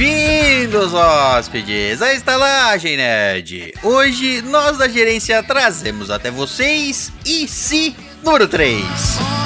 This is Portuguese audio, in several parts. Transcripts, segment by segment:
Bem-vindos, hóspedes, à Estalagem Nerd! Hoje, nós da gerência trazemos até vocês IC número 3.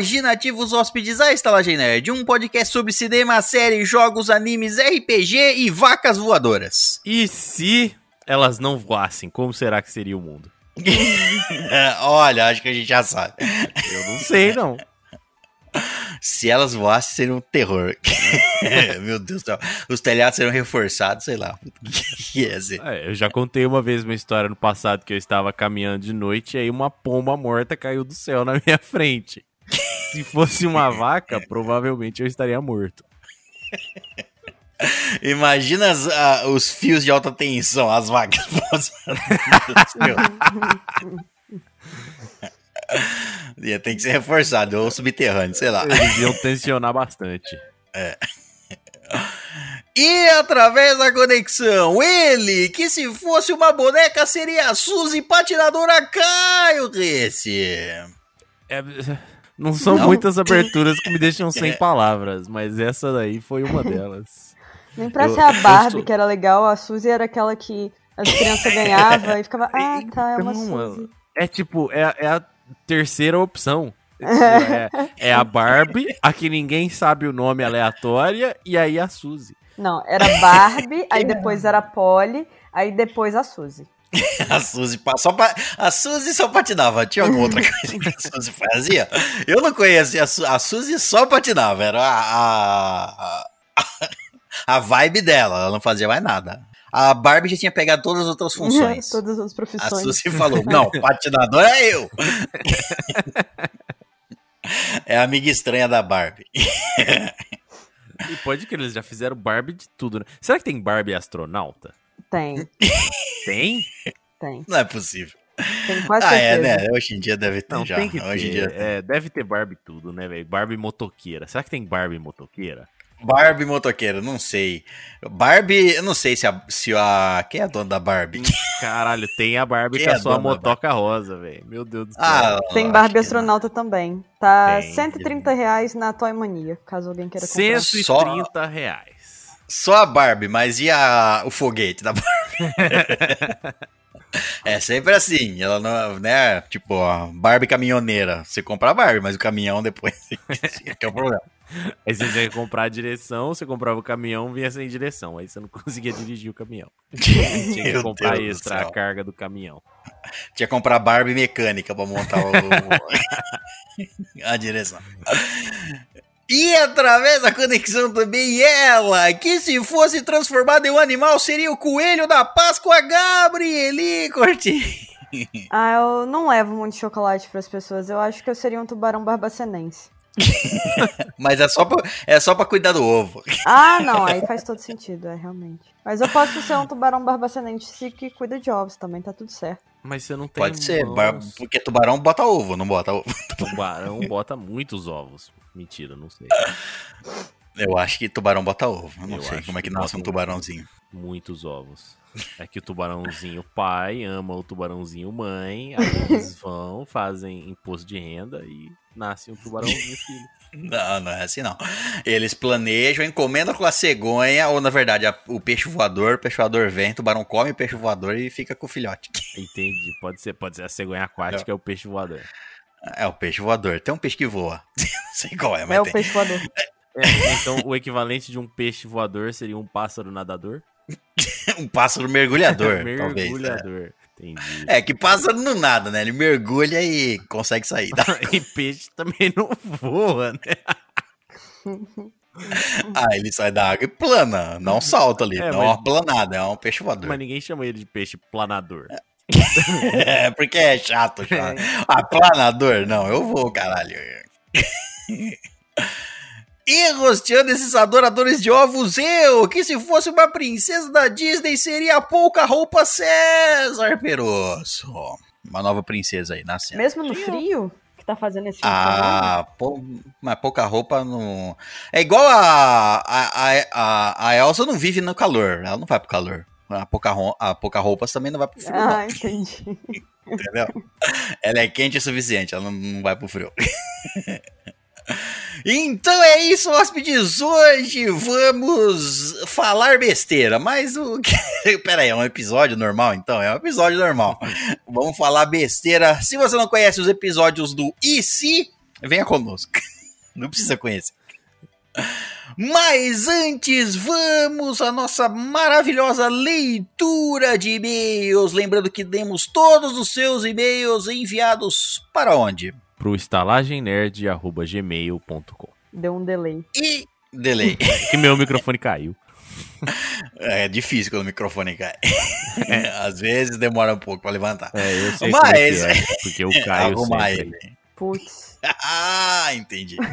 Imaginativos hóspedes, à Estalagem Nerd, um podcast sobre cinema, séries, jogos, animes, RPG e vacas voadoras. E se elas não voassem, como será que seria o mundo? Olha, acho que a gente já sabe. Eu não sei, não. Se elas voassem, seria um terror. Meu Deus do céu. Os telhados seriam reforçados, sei lá. É, eu já contei uma vez uma história no passado que eu estava caminhando de noite e aí uma pomba morta caiu do céu na minha frente. Se fosse uma vaca, provavelmente eu estaria morto. Imagina as- a- os fios de alta tensão, as vacas céu. Ia ter que ser reforçado, ou subterrâneo, sei lá. Eles iam tensionar bastante. E através da conexão, ele, que se fosse uma boneca seria a Suzy Patinadora Caio Rece. É, não são Não? muitas aberturas que me deixam sem palavras, mas essa daí foi uma delas. Nem pra Eu- ser a Barbie, sou- que era legal, a Suzy era aquela que as crianças ganhavam e ficava, ah, tá, é uma Então, Suzy. É tipo, é, é a terceira opção. É, é a Barbie, a que ninguém sabe o nome aleatória, e aí a Suzy. Não, era Barbie, aí depois era Polly, aí depois a Suzy. A Suzy só pa- a Suzy só patinava. Tinha alguma outra coisa que a Suzy fazia? Eu não conhecia. A, Su- a Suzy só patinava. Era a, a, a vibe dela. Ela não fazia mais nada. A Barbie já tinha pegado todas as outras funções. Todas as A profissões. Suzy falou: Não, patinador é eu. É a amiga estranha da Barbie. E pode que eles já fizeram Barbie de tudo, né? Será que tem Barbie astronauta? Tem, Tem? tem. Não é possível. Tem quase Ah, é, certeza. né? Hoje em dia deve ter Não, já. tem que Hoje em ter. dia. É, deve ter Barbie tudo, né, velho? Barbie motoqueira. Será que tem Barbie motoqueira? Barbie motoqueiro, não sei. Barbie, eu não sei se a. Se a quem é a dona da Barbie? Caralho, tem a Barbie Quem com é a sua motoca rosa, velho. Meu Deus do céu. Ah, Tem Barbie astronauta também. Tá Tem. 130 reais na Toy Mania, caso alguém queira comprar. 130 reais. Só a Barbie, mas e a, o foguete da Barbie? é sempre assim. Ela não, né? Tipo, a Barbie caminhoneira. Você compra a Barbie, mas o caminhão depois. Que é o problema. Aí você tinha que comprar a direção, você comprava o caminhão, vinha sem direção. Aí você não conseguia dirigir o caminhão. Tinha que Meu comprar Deus extra a carga do caminhão. Tinha que comprar Barbie mecânica pra montar o, a direção. E através da conexão também ela, que se fosse transformada em um animal, seria o coelho da Páscoa Gabrieli Corti. Ah, eu não levo muito chocolate pras pessoas. Eu acho que eu seria um tubarão barbacenense. Mas é só, pra, é só pra cuidar do ovo. Ah, não, aí faz todo sentido, é realmente. Mas eu posso ser um tubarão barbacenense que cuida de ovos também, tá tudo certo. Mas você não tem. Pode ser, bar- porque tubarão bota ovo, não bota ovo. Tubarão bota muitos ovos. Mentira, não sei. Eu acho que tubarão bota ovo. Eu não Eu sei como é que nasce um tubarãozinho. Muitos ovos. É que o tubarãozinho pai ama o tubarãozinho mãe, aí eles vão, fazem imposto de renda e nasce um tubarãozinho filho. Não, não é assim não. Eles planejam, encomendam com a cegonha, ou na verdade a- o peixe voador, o peixe voador vem, o tubarão come o peixe voador e fica com o filhote. Entendi. Pode ser, pode ser a cegonha aquática, é o peixe voador. É o peixe voador. Tem um peixe que voa. Não sei qual é, mas É o tem. peixe voador. É, então o equivalente de um peixe voador seria um pássaro nadador? Um pássaro mergulhador, talvez. Mergulhador. Entendi. É, que pássaro não nada, né? Ele mergulha e consegue sair. Tá? E peixe também não voa, né? Ah, ele sai da água e plana, não salta ali. É, não é mas- uma planada, é um peixe voador. Mas ninguém chama ele de peixe planador. É, porque é chato, chato. Ah, planador? Não, eu vou, caralho. E rosteando esses adoradores de ovos, eu, que se fosse uma princesa da Disney, seria a pouca roupa César Perosso. Uma nova princesa aí, nascendo. Mesmo no frio que tá fazendo esse? Ah, pou- mas pouca roupa não. É igual a, a, a, a Elsa não vive no calor, ela não vai pro calor. A pouca, a também não vai pro frio, não, Ah, entendi. entendeu? Ela é quente o suficiente, ela não, não vai pro frio. Então é isso, hóspedes. Hoje vamos falar besteira, mas o. Pera aí, é um episódio normal então? É um episódio normal. Vamos falar besteira. Se você não conhece os episódios do E se, venha conosco. Não precisa conhecer. Mas antes, vamos à nossa maravilhosa leitura de e-mails. Lembrando que demos todos os seus e-mails enviados para onde? Pro estalagemnerd.gmail.com Deu um delay. E. Delay. Que meu microfone caiu. É difícil quando o microfone cai. Às vezes demora um pouco para levantar. É, eu sei Mas- é que é, porque eu caio Arrumar sempre. ele. Putz. Ah, entendi.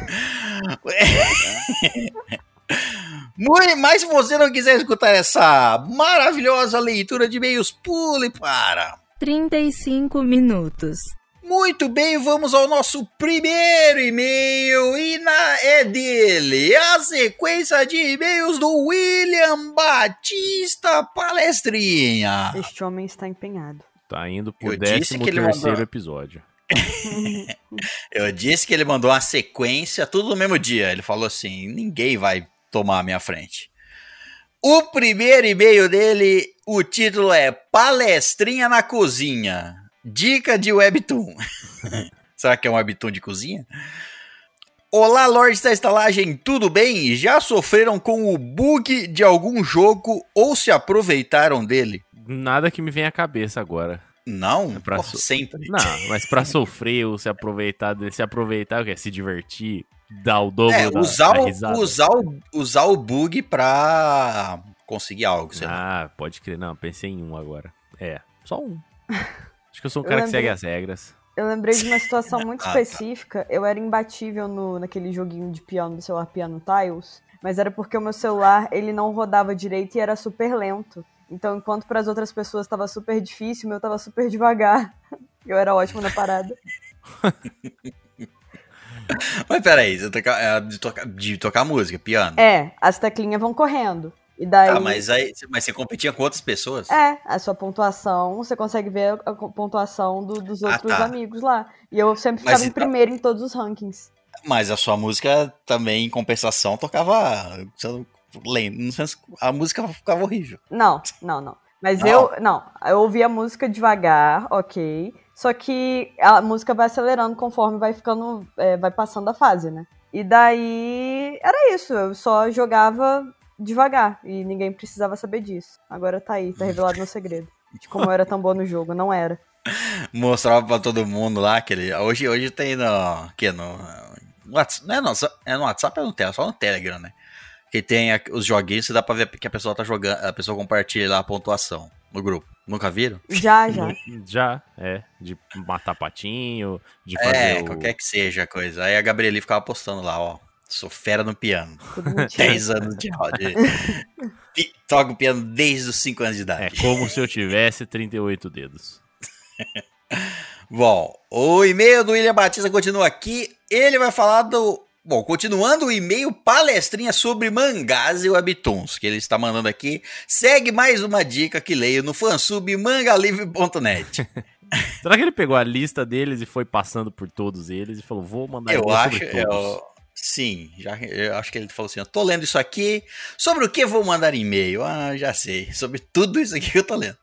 Mas se você não quiser escutar essa maravilhosa leitura de e-mails, pule para. 35 minutos. Muito bem, vamos ao nosso primeiro e-mail e na é dele, a sequência de e-mails do William Batista Palestrinha. Este homem está empenhado. Tá indo pro Eu disse décimo que ele terceiro mandou- episódio. Eu disse que ele mandou uma sequência, tudo no mesmo dia. Ele falou assim: ninguém vai tomar a minha frente. O primeiro e-mail dele, o título é Palestrinha na Cozinha. Dica de Webtoon. Será que é um Webtoon de cozinha? Olá, Lords da Estalagem, tudo bem? Já sofreram com o bug de algum jogo ou se aproveitaram dele? Nada que me vem à cabeça agora. Não, É pra so- sempre. Não, mas pra sofrer ou se aproveitar dele, se aproveitar, o quê? Se divertir, dar o dobro É, da, usar, da o, usar, o, usar o bug pra conseguir algo, sei lá. Ah, pode crer. Não, pensei em um agora. É, só um. Acho que eu sou um Eu cara que lembrei- segue as regras. Eu lembrei de uma situação muito Ah, tá. específica. Eu era imbatível no, naquele joguinho de piano do celular Piano Tiles, mas era porque o meu celular ele não rodava direito e era super lento. Então, enquanto para as outras pessoas estava super difícil, o meu estava super devagar. Eu era ótimo na parada. Mas peraí, você toca, é, de, tocar, de tocar música, piano. É, as teclinhas vão correndo. E daí. Ah, mas aí mas você competia com outras pessoas? É, a sua pontuação, você consegue ver a pontuação do- dos Ah, outros tá. amigos lá. E eu sempre Mas ficava em então- primeiro em todos os rankings. Mas a sua música também, em compensação, tocava. Você não- lento. Não sei se- A música ficava horrível. Não, não, não. Mas Não? eu, não, eu ouvi a música devagar, ok. Só que a música vai acelerando conforme vai ficando, é, vai passando a fase, né? E daí era isso, eu só jogava devagar e ninguém precisava saber disso. Agora tá aí, tá revelado meu segredo. De como eu era tão boa no jogo, não era. Mostrava pra todo mundo lá que ele. Hoje, hoje tem no. Que no. no WhatsApp, não é no, é no WhatsApp ou no Telegram? Só no Telegram, né? Que tem os joguinhos, você dá pra ver que a pessoa tá jogando. A pessoa compartilha lá a pontuação no grupo. Nunca viram? Já, já. Já, é. De matar patinho, de fazer É, o... qualquer que seja a coisa. Aí a Gabrieli ficava postando lá, ó. Sou fera no piano. Tudo mentira. 10 anos de áudio. Toco piano desde os 5 anos de É idade. como se eu tivesse 38 dedos. Bom, o e-mail do William Batista continua aqui. Ele vai falar do. Bom, continuando o e-mail palestrinha sobre mangás e webtoons que ele está mandando aqui. Segue mais uma dica que leio no fansub mangalivre.net. Será que ele pegou a lista deles e foi passando por todos eles e falou, vou mandar Eu e-mail acho. Eu, sim, já, eu acho que ele falou assim: eu tô lendo isso aqui. Sobre o que vou mandar e-mail? Ah, já sei. Sobre tudo isso aqui que eu tô lendo.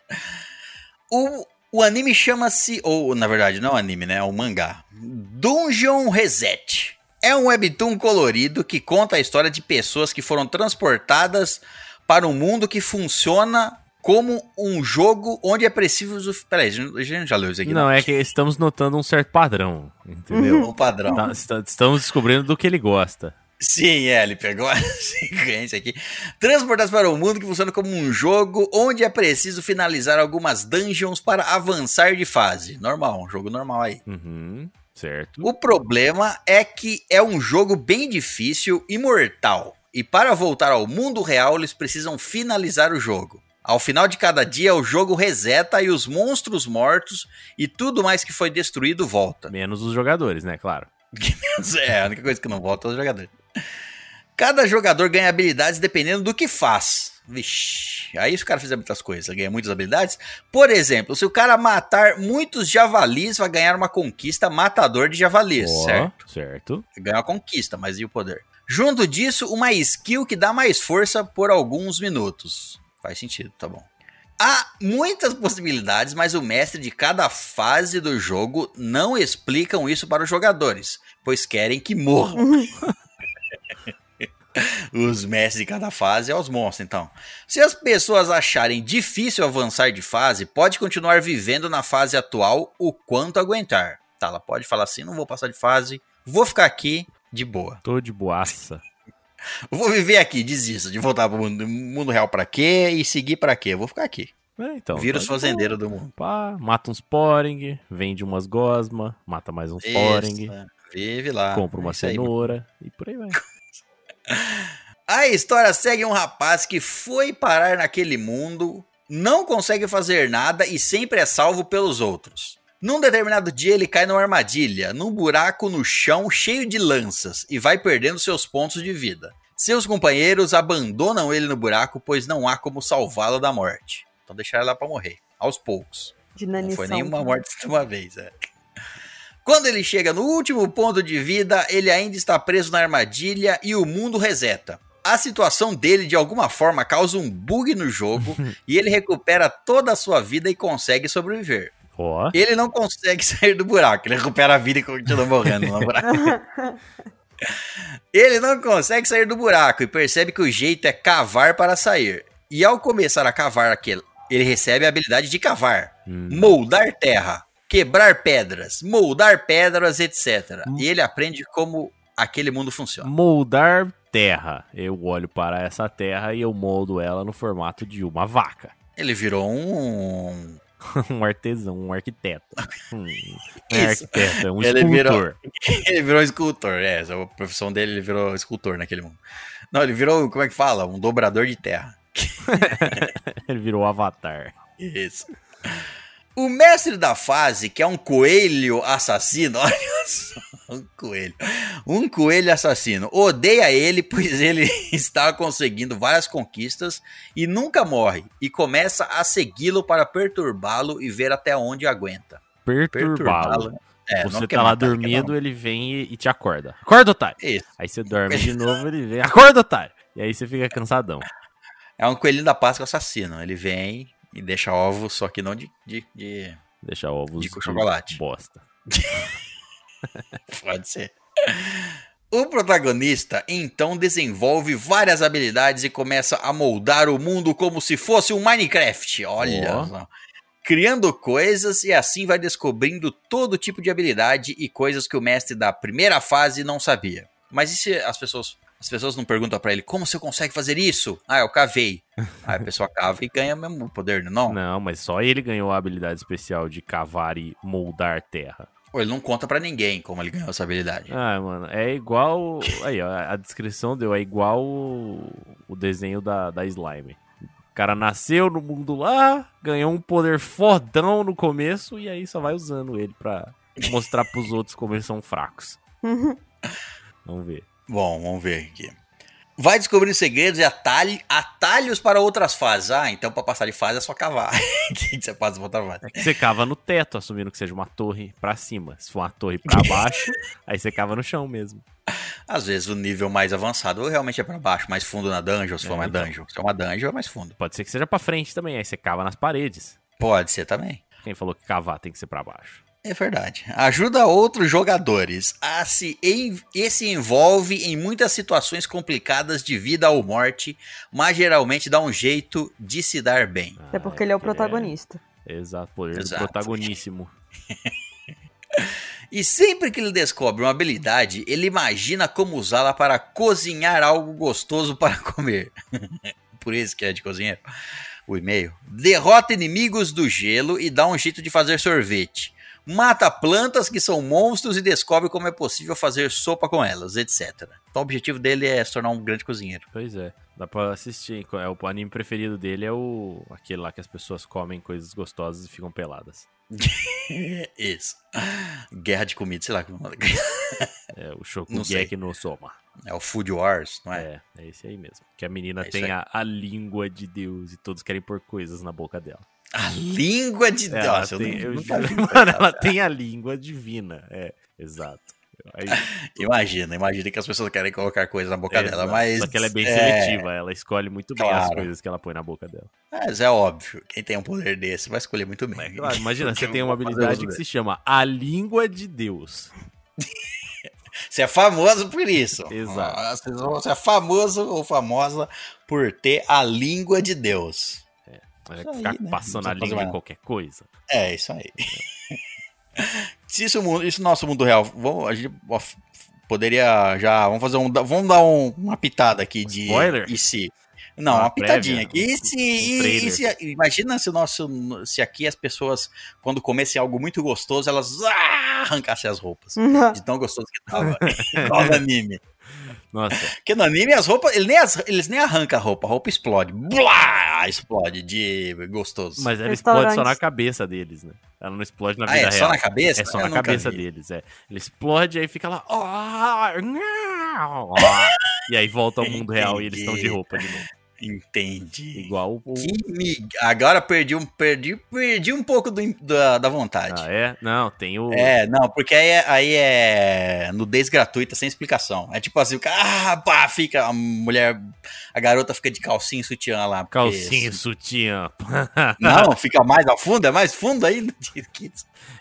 O, o anime chama-se. Ou, na verdade, não é anime, né? É um mangá. Dungeon Reset. É um webtoon colorido que conta a história de pessoas que foram transportadas para um mundo que funciona como um jogo onde é preciso. Peraí, a gente já leu isso aqui? Não, é que estamos notando um certo padrão, entendeu? O padrão. Tá- estamos descobrindo do que ele gosta. Sim, é, ele pegou a sequência aqui. Transportados para o mundo que funciona como um jogo onde é preciso finalizar algumas dungeons para avançar de fase. Normal, um jogo normal aí. Uhum, certo. O problema é que é um jogo bem difícil e mortal. E para voltar ao mundo real, eles precisam finalizar o jogo. Ao final de cada dia, o jogo reseta e os monstros mortos e tudo mais que foi destruído volta. Menos os jogadores, né? Claro. É, a única coisa que não volta é os jogadores. Cada jogador ganha habilidades dependendo do que faz. Vixe, aí se o cara fizer muitas coisas, ganha muitas habilidades. Por exemplo, se o cara matar muitos javalis, vai ganhar uma conquista matador de javalis, Ó, certo? Certo. Ganha uma conquista, mas e o poder? Junto disso, uma skill que dá mais força por alguns minutos. Faz sentido, tá bom. Há muitas possibilidades, mas o mestre de cada fase do jogo não explicam isso para os jogadores, pois querem que morram. Os mestres de cada fase é os monstros, então. Se as pessoas acharem difícil avançar de fase, pode continuar vivendo na fase atual o quanto aguentar. Tá, ela pode falar assim: não vou passar de fase, vou ficar aqui de boa. Tô de boaça. Vou viver aqui, desisto de voltar pro mundo, mundo real pra quê e seguir pra quê? Vou ficar aqui. É, então. Vira tá os boa. fazendeiros do mundo. Pá, mata uns poring, vende umas gosma, mata mais uns poring, Isso, vive lá. compra uma É isso aí, cenoura e por aí vai. A história segue um rapaz que foi parar naquele mundo, não consegue fazer nada e sempre é salvo pelos outros. Num determinado dia ele cai numa armadilha, num buraco no chão cheio de lanças e vai perdendo seus pontos de vida. Seus companheiros abandonam ele no buraco, pois não há como salvá-lo da morte. Então deixaram ele lá pra morrer, aos poucos. De Não foi nenhuma morte de uma vez, é. Quando ele chega no último ponto de vida, ele ainda está preso na armadilha e o mundo reseta. A situação dele, de alguma forma, causa um bug no jogo e ele recupera toda a sua vida e consegue sobreviver. Ó, Ele não consegue sair do buraco, ele recupera a vida e continua morrendo no buraco. Ele não consegue sair do buraco e percebe que o jeito é cavar para sair. E ao começar a cavar aquele, ele recebe a habilidade de cavar, Hum. moldar terra, quebrar pedras, moldar pedras, etc. E ele aprende como aquele mundo funciona. moldar terra. Eu olho para essa terra e eu moldo ela no formato de uma vaca. Ele virou um um artesão, um arquiteto. Hum, não é Isso. arquiteto, é um Ele virou- escultor. ele virou escultor, é, é a profissão dele, ele virou escultor naquele mundo. Não, ele virou, como é que fala? Um dobrador de terra. Ele virou o avatar. Isso. O mestre da fase, que é um coelho assassino, olha só, um coelho. Um coelho assassino. Odeia ele, pois ele está conseguindo várias conquistas e nunca morre. E começa a segui-lo para perturbá-lo e ver até onde aguenta. Perturbá-lo. É, Você tá lá matar, dormindo, ele vem e, e te acorda. Acorda, otário! Isso. Aí você dorme de novo, ele vem. Acorda, otário! E aí você fica cansadão. É um coelhinho da Páscoa assassino. Ele vem e deixa ovos, só que não de- de- de Deixa ovos De chocolate. bosta. Pode ser. O protagonista então desenvolve várias habilidades e começa a moldar o mundo como se fosse um Minecraft. Olha só. Criando coisas e assim vai descobrindo todo tipo de habilidade e coisas que o mestre da primeira fase não sabia. Mas e se as pessoas, as pessoas não perguntam pra ele como você consegue fazer isso? Ah, eu cavei. Aí a pessoa cava e ganha o mesmo poder, não? Não, mas só ele ganhou a habilidade especial de cavar e moldar terra. Ou ele não conta pra ninguém como ele ganhou essa habilidade. Ah, mano, é igual. Aí, ó, a descrição deu, é igual o, o desenho da, da Slime. O cara nasceu no mundo lá, ganhou um poder fodão no começo e aí só vai usando ele pra mostrar pros outros como eles são fracos. Vamos ver. Bom, vamos ver aqui. Vai descobrindo segredos e atalhe- atalhos para outras fases. Ah, então para passar de fase é só cavar. O que você passa pra outra fase? Você cava no teto, assumindo que seja uma torre pra cima. Se for uma torre pra baixo, aí você cava no chão mesmo. Às vezes o nível mais avançado realmente é para baixo, mais fundo na dungeon, se for É, uma então. dungeon. Se é uma dungeon, é mais fundo. Pode ser que seja pra frente também, aí você cava nas paredes. Pode ser também. Quem falou que cavar tem que ser pra baixo? É verdade. Ajuda outros jogadores a se en- e se envolve em muitas situações complicadas de vida ou morte, mas geralmente dá um jeito de se dar bem. É porque ele é o porque protagonista. Exato, poder Exato. protagoníssimo. E sempre que ele descobre uma habilidade, ele imagina como usá-la para cozinhar algo gostoso para comer. Por isso que é de cozinheiro. O e-mail. Derrota inimigos do gelo e dá um jeito de fazer sorvete. Mata plantas que são monstros e descobre como é possível fazer sopa com elas, etc. Então o objetivo dele é se tornar um grande cozinheiro. Pois é. Dá pra assistir. É, o anime preferido dele é o aquele lá que as pessoas comem coisas gostosas e ficam peladas. Isso. Guerra de comida, sei lá como é. É o. Shokugeki no Soma. É o Food Wars, não é? É, é esse aí mesmo. Que a menina É tem a, a língua de Deus e todos querem pôr coisas na boca dela. A língua de Deus. Ela Nossa, eu tem, eu nunca juro, vi, mano, ela tem a língua divina. É, exato. Aí, Imagina, imagina que as pessoas querem colocar coisa na boca é, dela, mas. Só que ela é bem é, seletiva, ela escolhe muito bem as Claro. coisas que ela põe na boca dela. Mas é óbvio, quem tem um poder desse vai escolher muito bem. Mas, claro, imagina, você Eu tem uma habilidade que se chama a língua de Deus. Você é famoso por isso. Exato. Você é famoso ou famosa por ter a língua de Deus. Vai Isso aí, ficar né? passando a língua em qualquer coisa. É, isso aí. Se isso, isso nosso mundo real, vamos, a gente poderia já, vamos fazer um, vamos dar um- uma pitada aqui de Spoiler? e se não, Uma uma pitadinha prévia? aqui. E se, Um e- e se- imagina se o nosso, se aqui as pessoas quando comessem algo muito gostoso, elas ah, arrancassem as roupas. De tão gostoso que tava. Igual no anime. Nossa, Porque no anime as roupas, ele nem as- eles nem arrancam a roupa, a roupa explode. Blá! Explode de gostoso. mas ela explode só na cabeça deles, né? Ela não explode na ah, vida é real. só na cabeça? É só Eu na cabeça vi. deles, é. Ele explode aí fica lá. "Ah, não", e aí volta ao mundo real e eles estão de roupa de novo. Entendi. Igual o. Me- Agora perdi um, perdi, perdi um pouco do- da, da vontade. Ah, é? Não, tem o. É, não, porque aí é, aí é nudez gratuita, sem explicação. É tipo assim, o cara, ah, pá, fica, a mulher, a garota fica de calcinha e sutiã lá. Calcinha, sutiã. Não, fica mais a fundo, é mais fundo ainda.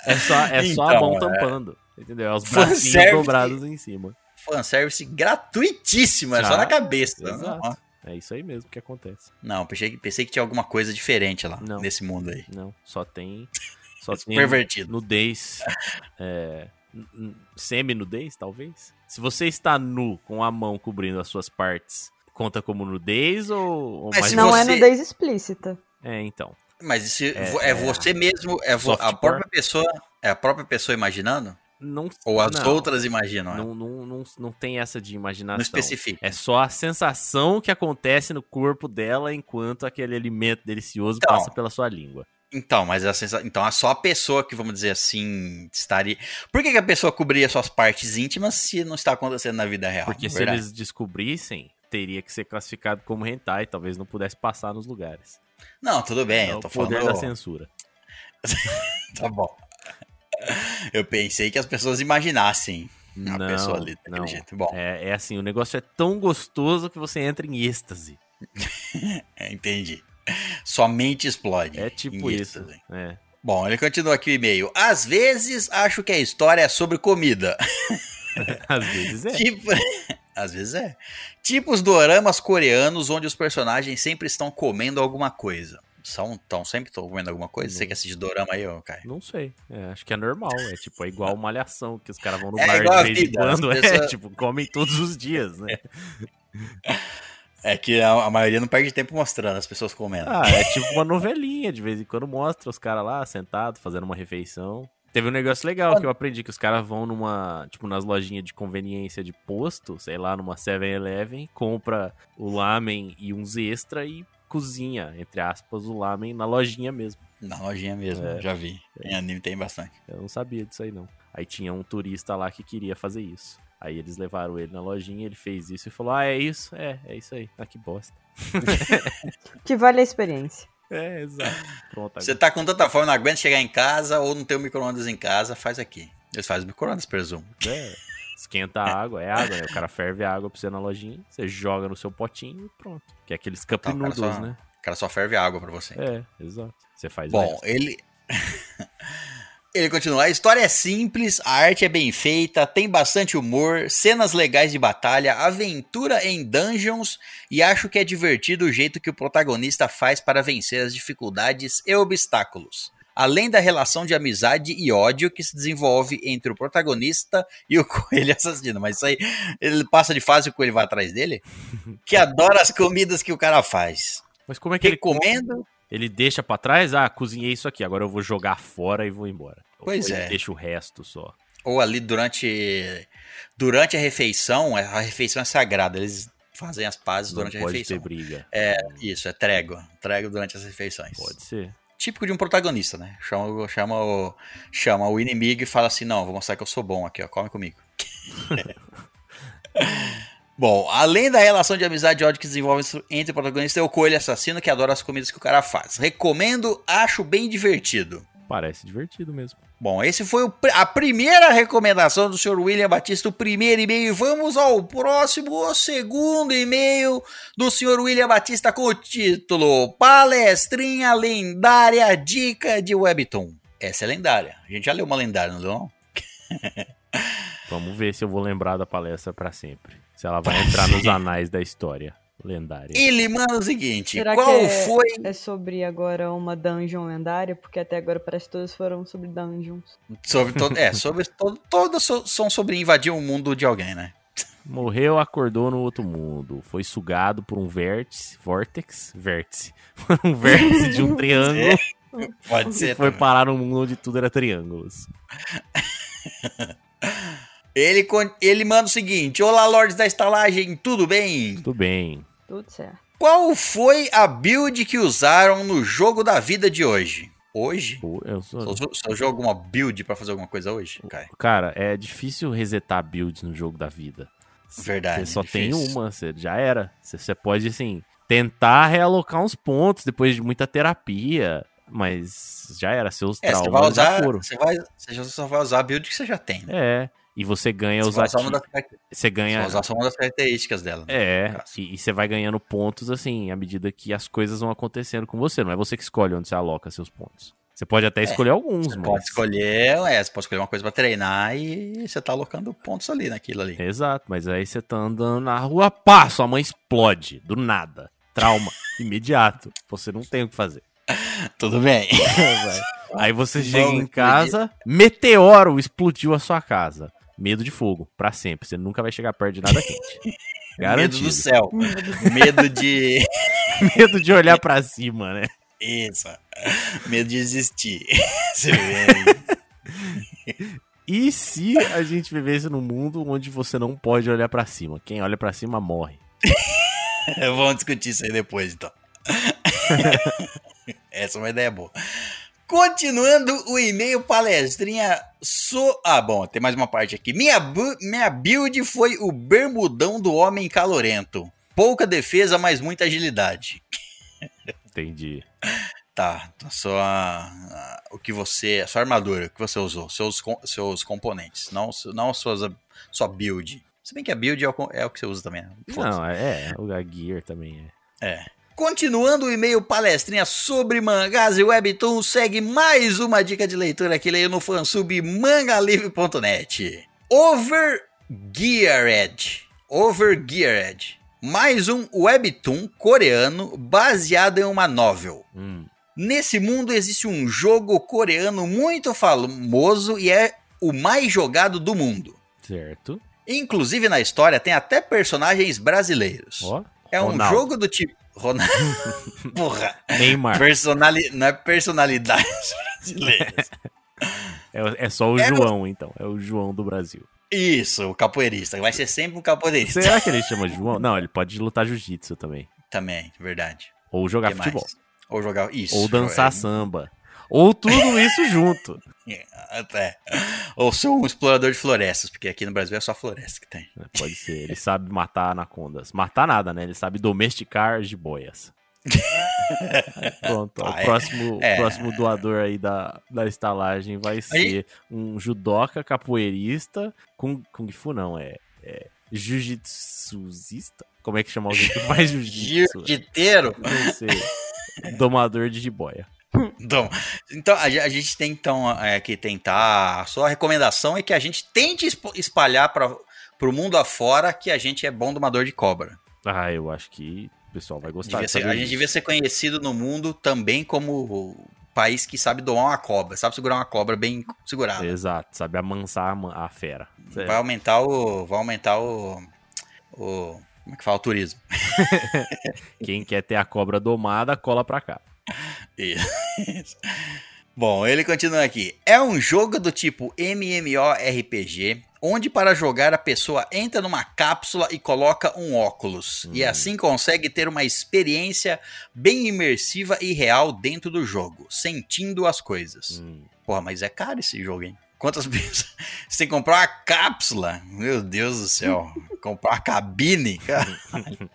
É só, é só a Então, mão é. tampando. Entendeu? É os bracinhos dobrados em cima. Fanservice gratuitíssimo, é só na cabeça. exato. É isso aí mesmo que acontece. Não, pensei, que- pensei que tinha alguma coisa diferente lá, Não. nesse mundo aí. Não, só tem. Só tem Pervertido. nudez. É, Semi-nudez, talvez? Se você está nu com a mão cobrindo as suas partes, conta como nudez ou. ou Mas Não é você- nudez explícita. É, então. Mas isso é, É, é você mesmo, é vo- a própria pessoa, é a própria pessoa imaginando? Não, Ou as não, outras imaginam? né? Não, não, não, não tem essa de imaginação. Não especifica. É só a sensação que acontece no corpo dela enquanto aquele alimento delicioso Então. passa pela sua língua. Então, mas a sensa... então é só a pessoa que, vamos dizer assim, estaria. Por que, que a pessoa cobria suas partes íntimas se não está acontecendo na vida real? Porque se Verdade. eles descobrissem, teria que ser classificado como hentai, talvez não pudesse passar nos lugares. Não, tudo bem, é eu o tô poder falando. da censura. Tá bom. Eu pensei que as pessoas imaginassem a não, pessoa ali daquele não. jeito. Bom, É, é assim, o negócio é tão gostoso que você entra em êxtase. é, entendi. Somente explode. É tipo isso. êxtase. É. Bom, ele continua aqui o e-mail. Às vezes acho que a história é sobre comida. Às vezes é. Tipo. Às vezes é. Tipo os doramas coreanos onde os personagens sempre estão comendo alguma coisa. São, tão, sempre estão comendo alguma coisa? Você Não. que assiste dorama aí, ô Caio? Não sei. É, acho que é normal. É tipo, é igual malhação, que os caras vão no É bar de vez em quando. É, pessoas- tipo, comem todos os dias, né? É que a, a maioria não perde tempo mostrando as pessoas comendo. Ah, é tipo uma novelinha, de vez em quando mostra os caras lá sentados, fazendo uma refeição. Teve um negócio legal que eu aprendi, que os caras vão numa, tipo, nas lojinhas de conveniência de posto, sei lá, numa 7-Eleven, compra o lamen e uns extra e cozinha, entre aspas, o lamen na lojinha mesmo. Na lojinha mesmo, É. já vi. Em anime tem bastante. Eu não sabia disso aí, não. Aí tinha um turista lá que queria fazer isso. Aí eles levaram ele na lojinha, ele fez isso e falou: Ah, é isso? É, é isso aí. Ah, que bosta. Que vale a experiência. É, exato. Pronto, Você tá com tanta fome, não aguenta chegar em casa ou não tem o micro-ondas em casa, faz aqui. Eles fazem micro-ondas, presumo. É, esquenta a água, é água, né? O cara ferve a água pra você na lojinha, você joga no seu potinho e pronto. Que é aqueles cup Tá, o cara noodles, só- né? O cara só ferve água pra você. É, exato. Você faz Bom, ele. ele continua. A história é simples, a arte é bem feita, tem bastante humor, cenas legais de batalha, aventura em dungeons e acho que é divertido o jeito que o protagonista faz para vencer as dificuldades e obstáculos. Além da relação de amizade e ódio que se desenvolve entre o protagonista e o coelho assassino. Mas isso aí, ele passa de fase e o coelho vai atrás dele? Que adora as comidas que o cara faz. Mas como é que ele Recomendo. Ele deixa pra trás, ah, cozinhei isso aqui, agora eu vou jogar fora e vou embora. Pois Ou ele é. Deixa o resto só. Ou ali durante, durante a refeição, a refeição é sagrada, eles fazem as pazes Não durante a pode refeição. ter briga. É, isso, é trégua. Trégua durante as refeições. Pode ser. Típico de um protagonista, né? Chama, chama, o, chama o inimigo e fala assim: não, vou mostrar que eu sou bom aqui, ó, come comigo. Bom, além da relação de amizade e ódio que desenvolve entre o protagonista e o coelho assassino que adora as comidas que o cara faz. Recomendo, acho bem divertido. Parece divertido mesmo. Bom, esse foi o a primeira recomendação do Sr. William Batista, o primeiro e-mail. Vamos ao próximo, o segundo e-mail do Sr. William Batista com o título Palestrinha Lendária Dica de Webtoon. Essa é lendária. A gente já leu uma lendária, não leu? não? Vamos ver se eu vou lembrar da palestra pra sempre. Se ela vai entrar nos anais da história lendária. Ele manda o seguinte: Será qual que é- foi. É sobre agora uma dungeon lendária, porque até agora parece que todas foram sobre dungeons. Sobre todo, é, sobre todo, todas são sobre invadir o mundo de alguém, né? Morreu, acordou no outro mundo. Foi sugado por um vértice. Vortex? Vértice. Por um vértice de um triângulo. Pode E ser. foi também. parar num mundo onde tudo era triângulos. Ele, ele manda o seguinte: Olá, Lords da Estalagem, tudo bem? Tudo bem. Tudo certo. Qual foi a build que usaram no jogo da vida de hoje? Hoje? Eu sou... Você usou alguma build pra fazer alguma coisa hoje? Kai? Cara, é difícil resetar builds no jogo da vida. Verdade, Você só tem difícil. uma, você já era. Você, você pode, assim, tentar realocar uns pontos depois de muita terapia. Mas já era, seus É, você vai traumas já usar. foram. Você, vai, você já só vai usar a build que você já tem. Né? É. E você ganha Você os ativos. das, Você você ganha. vai usar só uma das características dela. né? É, e, e você vai ganhando pontos assim, à medida que as coisas vão acontecendo com você. Não é você que escolhe onde você aloca seus pontos. Você pode até escolher alguns, É, Você mas. pode escolher, é, você pode escolher uma coisa pra treinar e você tá alocando pontos ali naquilo ali. Exato, mas aí você tá andando na rua, pá, sua mãe explode, do nada. Trauma, imediato. Você não tem o que fazer. Tudo bem. Aí você chega em explodir. casa, meteoro explodiu a sua casa. Medo de fogo, pra sempre. Você nunca vai chegar perto de nada quente. Medo Garantido. do céu. Medo de. Medo de olhar pra cima, né? Isso. Medo de existir. Você vê. E se a gente vivesse num mundo onde você não pode olhar pra cima? Quem olha pra cima morre. Vamos discutir isso aí depois, então. Essa é uma ideia boa. Continuando o e-mail palestrinha. So... Ah, bom, tem mais uma parte aqui. Minha, bu- minha build foi o bermudão do homem calorento. Pouca defesa, mas muita agilidade. Entendi. Tá, então só a- a- o que você. A sua armadura, o que você usou, seus, seus componentes, não, não a suas, sua build. Se bem que a build é o, é o que você usa também, né? Não, é, o a Gear também é. É. Continuando o e-mail palestrinha sobre mangás e webtoon, segue mais uma dica de leitura que leio no fansub mangalive.net. Overgeared. Overgeared. Mais um webtoon coreano baseado em uma novel. Hum, Nesse mundo existe um jogo coreano muito famoso e é o mais jogado do mundo. certo. Inclusive na história tem até personagens brasileiros. Ó, É um Ronaldo. jogo do tipo. Ronaldo. Porra. Neymar. Personali... Não é personalidades brasileiras. É, é só o Era- João, então. É o João do Brasil. Isso, o capoeirista. Vai ser sempre um capoeirista. Será que ele chama João? Não, ele pode lutar jiu-jitsu também. Também, verdade. Ou jogar futebol. Ou jogar. Isso. Ou dançar samba. Ou tudo isso junto. É, até. Ou ser um explorador de florestas, porque aqui no Brasil é só floresta que tem. É, Pode ser. Ele sabe matar anacondas. Matar nada, né? Ele sabe domesticar jiboias. Pronto, ó, Tá, o é. próximo, É. próximo doador aí da, da estalagem vai ser um judoca capoeirista. Kung, Kung Fu não, é, é jiu-jitsuzista? Como é que chama alguém que faz jiu-jitsu? Jiu-jiteiro. Não sei. Domador de jiboia. Então, então a, a gente tem então é, que tentar. A sua recomendação é que a gente tente esp- espalhar para o mundo afora que a gente é bom domador de cobra. Ah, eu acho que o pessoal vai gostar ser- a gente devia ser conhecido no mundo também como país que sabe doar uma cobra, sabe segurar uma cobra bem segurada. Exato, sabe amansar a a fera. Vai aumentar o. Vai aumentar o. o como é que fala? O turismo. Quem quer ter a cobra domada, cola pra cá. Isso. Bom, ele continua aqui. É um jogo do tipo MMORPG, onde para jogar a pessoa entra numa cápsula e coloca um óculos. E assim consegue ter uma experiência bem imersiva e real dentro do jogo, sentindo as coisas. Hum. Porra, mas é caro esse jogo, hein? Quantas pessoas. Você tem que comprar uma cápsula? Meu Deus do céu. comprar uma cabine? Caralho.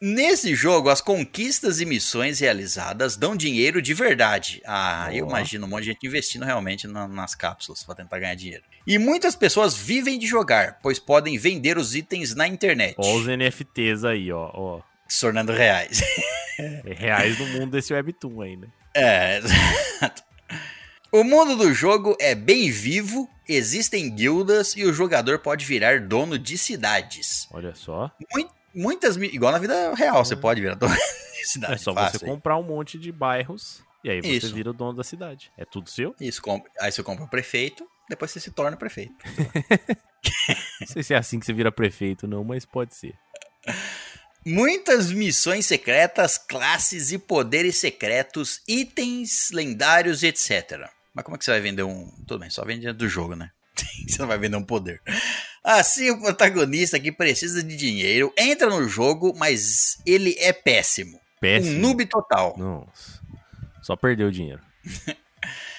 Nesse jogo, as conquistas e missões realizadas dão dinheiro de verdade. Ah, eu Ó. imagino um monte de gente investindo realmente na- nas cápsulas para tentar ganhar dinheiro. E muitas pessoas vivem de jogar, pois podem vender os itens na internet, Ó os NFTs aí, ó. ó. se tornando reais. É reais no mundo desse Webtoon aí, né? É, exato. O mundo do jogo é bem vivo, existem guildas e o jogador pode virar dono de cidades. Olha só. Mui- Muitas, igual na vida real, você pode virar dono de cidade. É só fácil você comprar um monte de bairros e aí você Isso. vira o dono da cidade. É tudo seu? Isso, aí você compra o prefeito, depois você se torna prefeito. Não sei se é assim que você vira prefeito, não, mas pode ser. Muitas missões secretas, classes e poderes secretos, itens lendários, etc. Mas como é que você vai vender um. Tudo bem, só vende dentro do jogo, né? Você não vai vender um poder. Assim, o protagonista que precisa de dinheiro entra no jogo, mas ele é péssimo. Péssimo. Um noob total. Nossa. Só perdeu o dinheiro.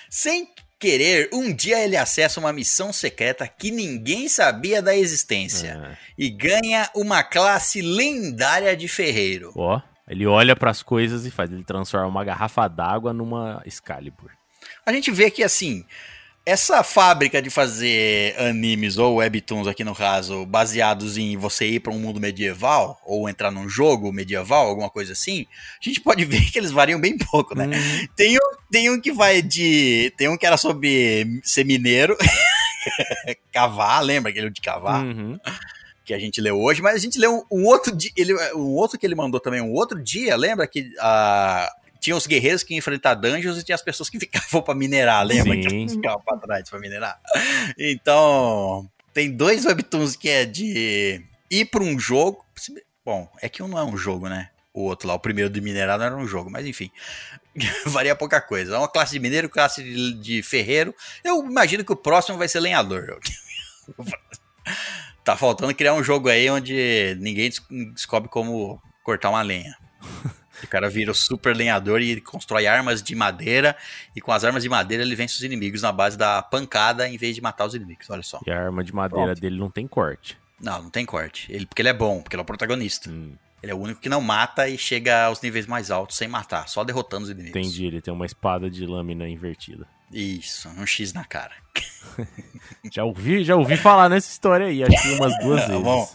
Sem querer, um dia ele acessa uma missão secreta que ninguém sabia da existência É. e ganha uma classe lendária de ferreiro. Ó, ele olha pras coisas e faz. Ele transforma uma garrafa d'água numa Excalibur. A gente vê que assim, essa fábrica de fazer animes ou webtoons aqui no caso, baseados em você ir para um mundo medieval ou entrar num jogo medieval, alguma coisa assim, a gente pode ver que eles variam bem pouco, né? Hum, Tem um, tem um que vai de. Tem um que era sobre ser mineiro, cavar, lembra aquele de cavar? uhum. que a gente leu hoje, mas a gente leu um, um outro dia, ele, um outro que ele mandou também, um outro dia, lembra que ah, tinha os guerreiros que enfrentar dungeons e tinha as pessoas que ficavam pra minerar, lembra? Sim. Que ficavam pra trás pra minerar. Então, tem dois webtoons que é de ir pra um jogo, bom, é que um não é um jogo, né? O outro lá, o primeiro de minerar não era um jogo, mas enfim, varia pouca coisa. É uma classe de mineiro, classe de, de ferreiro. Eu imagino que o próximo vai ser lenhador. Tá faltando criar um jogo aí onde ninguém des- descobre como cortar uma lenha. O cara vira o super lenhador e constrói armas de madeira. E com as armas de madeira ele vence os inimigos na base da pancada em vez de matar os inimigos. Olha só. E a arma de madeira Pronto. dele não tem corte. Não, não tem corte. Ele, porque ele é bom, porque ele é o protagonista. Hum, Ele é o único que não mata e chega aos níveis mais altos sem matar, só derrotando os inimigos. entendi, ele tem uma espada de lâmina invertida. Isso, um X na cara. Já ouvi, já ouvi falar nessa história aí, acho que umas duas vezes. Bom,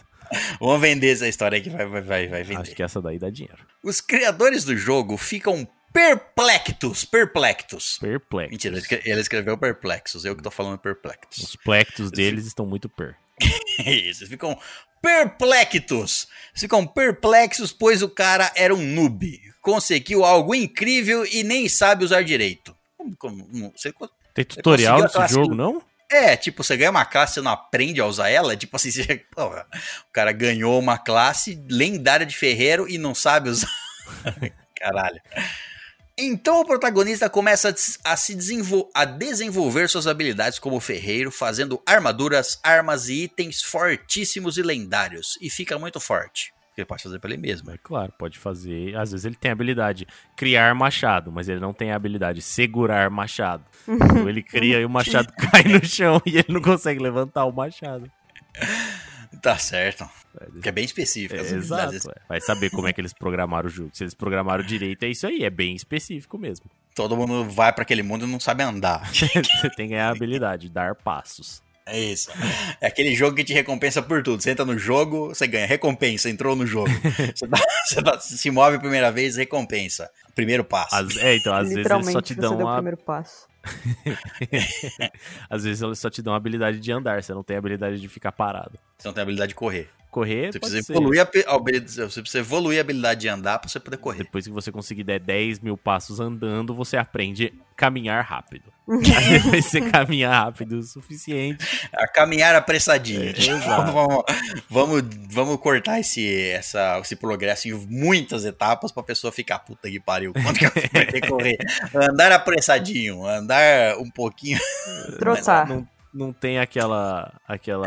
Vamos vender essa história que vai, vai, vai, vai vender. Acho que essa daí dá dinheiro. Os criadores do jogo ficam perplexos, perplexos. Perplexo. Mentira, ele escre- ele escreveu perplexos, eu que tô falando perplexos. Os plectos deles estão muito per. Eles ficam perplexos. Ficam perplexos, pois o cara era um noob. Conseguiu algo incrível e nem sabe usar direito. Como- como- você Tem tutorial desse jogo, não? É, tipo, você ganha uma classe, você não aprende a usar ela. Tipo assim, você, porra, o cara ganhou uma classe lendária de ferreiro e não sabe usar. Caralho. Então o protagonista começa a se desenvol a desenvolver suas habilidades como ferreiro, fazendo armaduras, armas e itens fortíssimos e lendários. E fica muito forte. Ele pode fazer pra ele mesmo. É claro, pode fazer. Às vezes ele tem a habilidade criar machado, mas ele não tem a habilidade segurar machado. Então ele cria e o machado cai no chão e ele não consegue levantar o machado. Tá certo. Porque é bem específico. É, exato. é. Vai saber como é que eles programaram o jogo. Se eles programaram direito, é isso aí. É bem específico mesmo. Todo mundo vai pra aquele mundo e não sabe andar. Você tem que ganhar a habilidade, dar passos. É isso. É aquele jogo que te recompensa por tudo. Você entra no jogo, você ganha recompensa, entrou no jogo. Você, dá- você dá- se move a primeira vez, recompensa. Primeiro passo. Às- é, então, às vezes eles Literalmente, só te você dão deu o a. primeiro passo. Às vezes elas só te dão a habilidade de andar, você não tem a habilidade de ficar parado. Você não tem habilidade de correr. Correr, Você precisa, evoluir a, você precisa evoluir a habilidade de andar pra você poder correr. Depois que você conseguir der 10 mil passos andando, você aprende a caminhar rápido. Aí depois você caminha rápido o suficiente. A caminhar apressadinho. É, vamos, vamos, vamos cortar esse, essa, esse progresso em muitas etapas pra pessoa ficar puta que pariu. Quanto que que correr? Andar apressadinho, andar um pouquinho. Trotar. Não, não tem aquela. aquela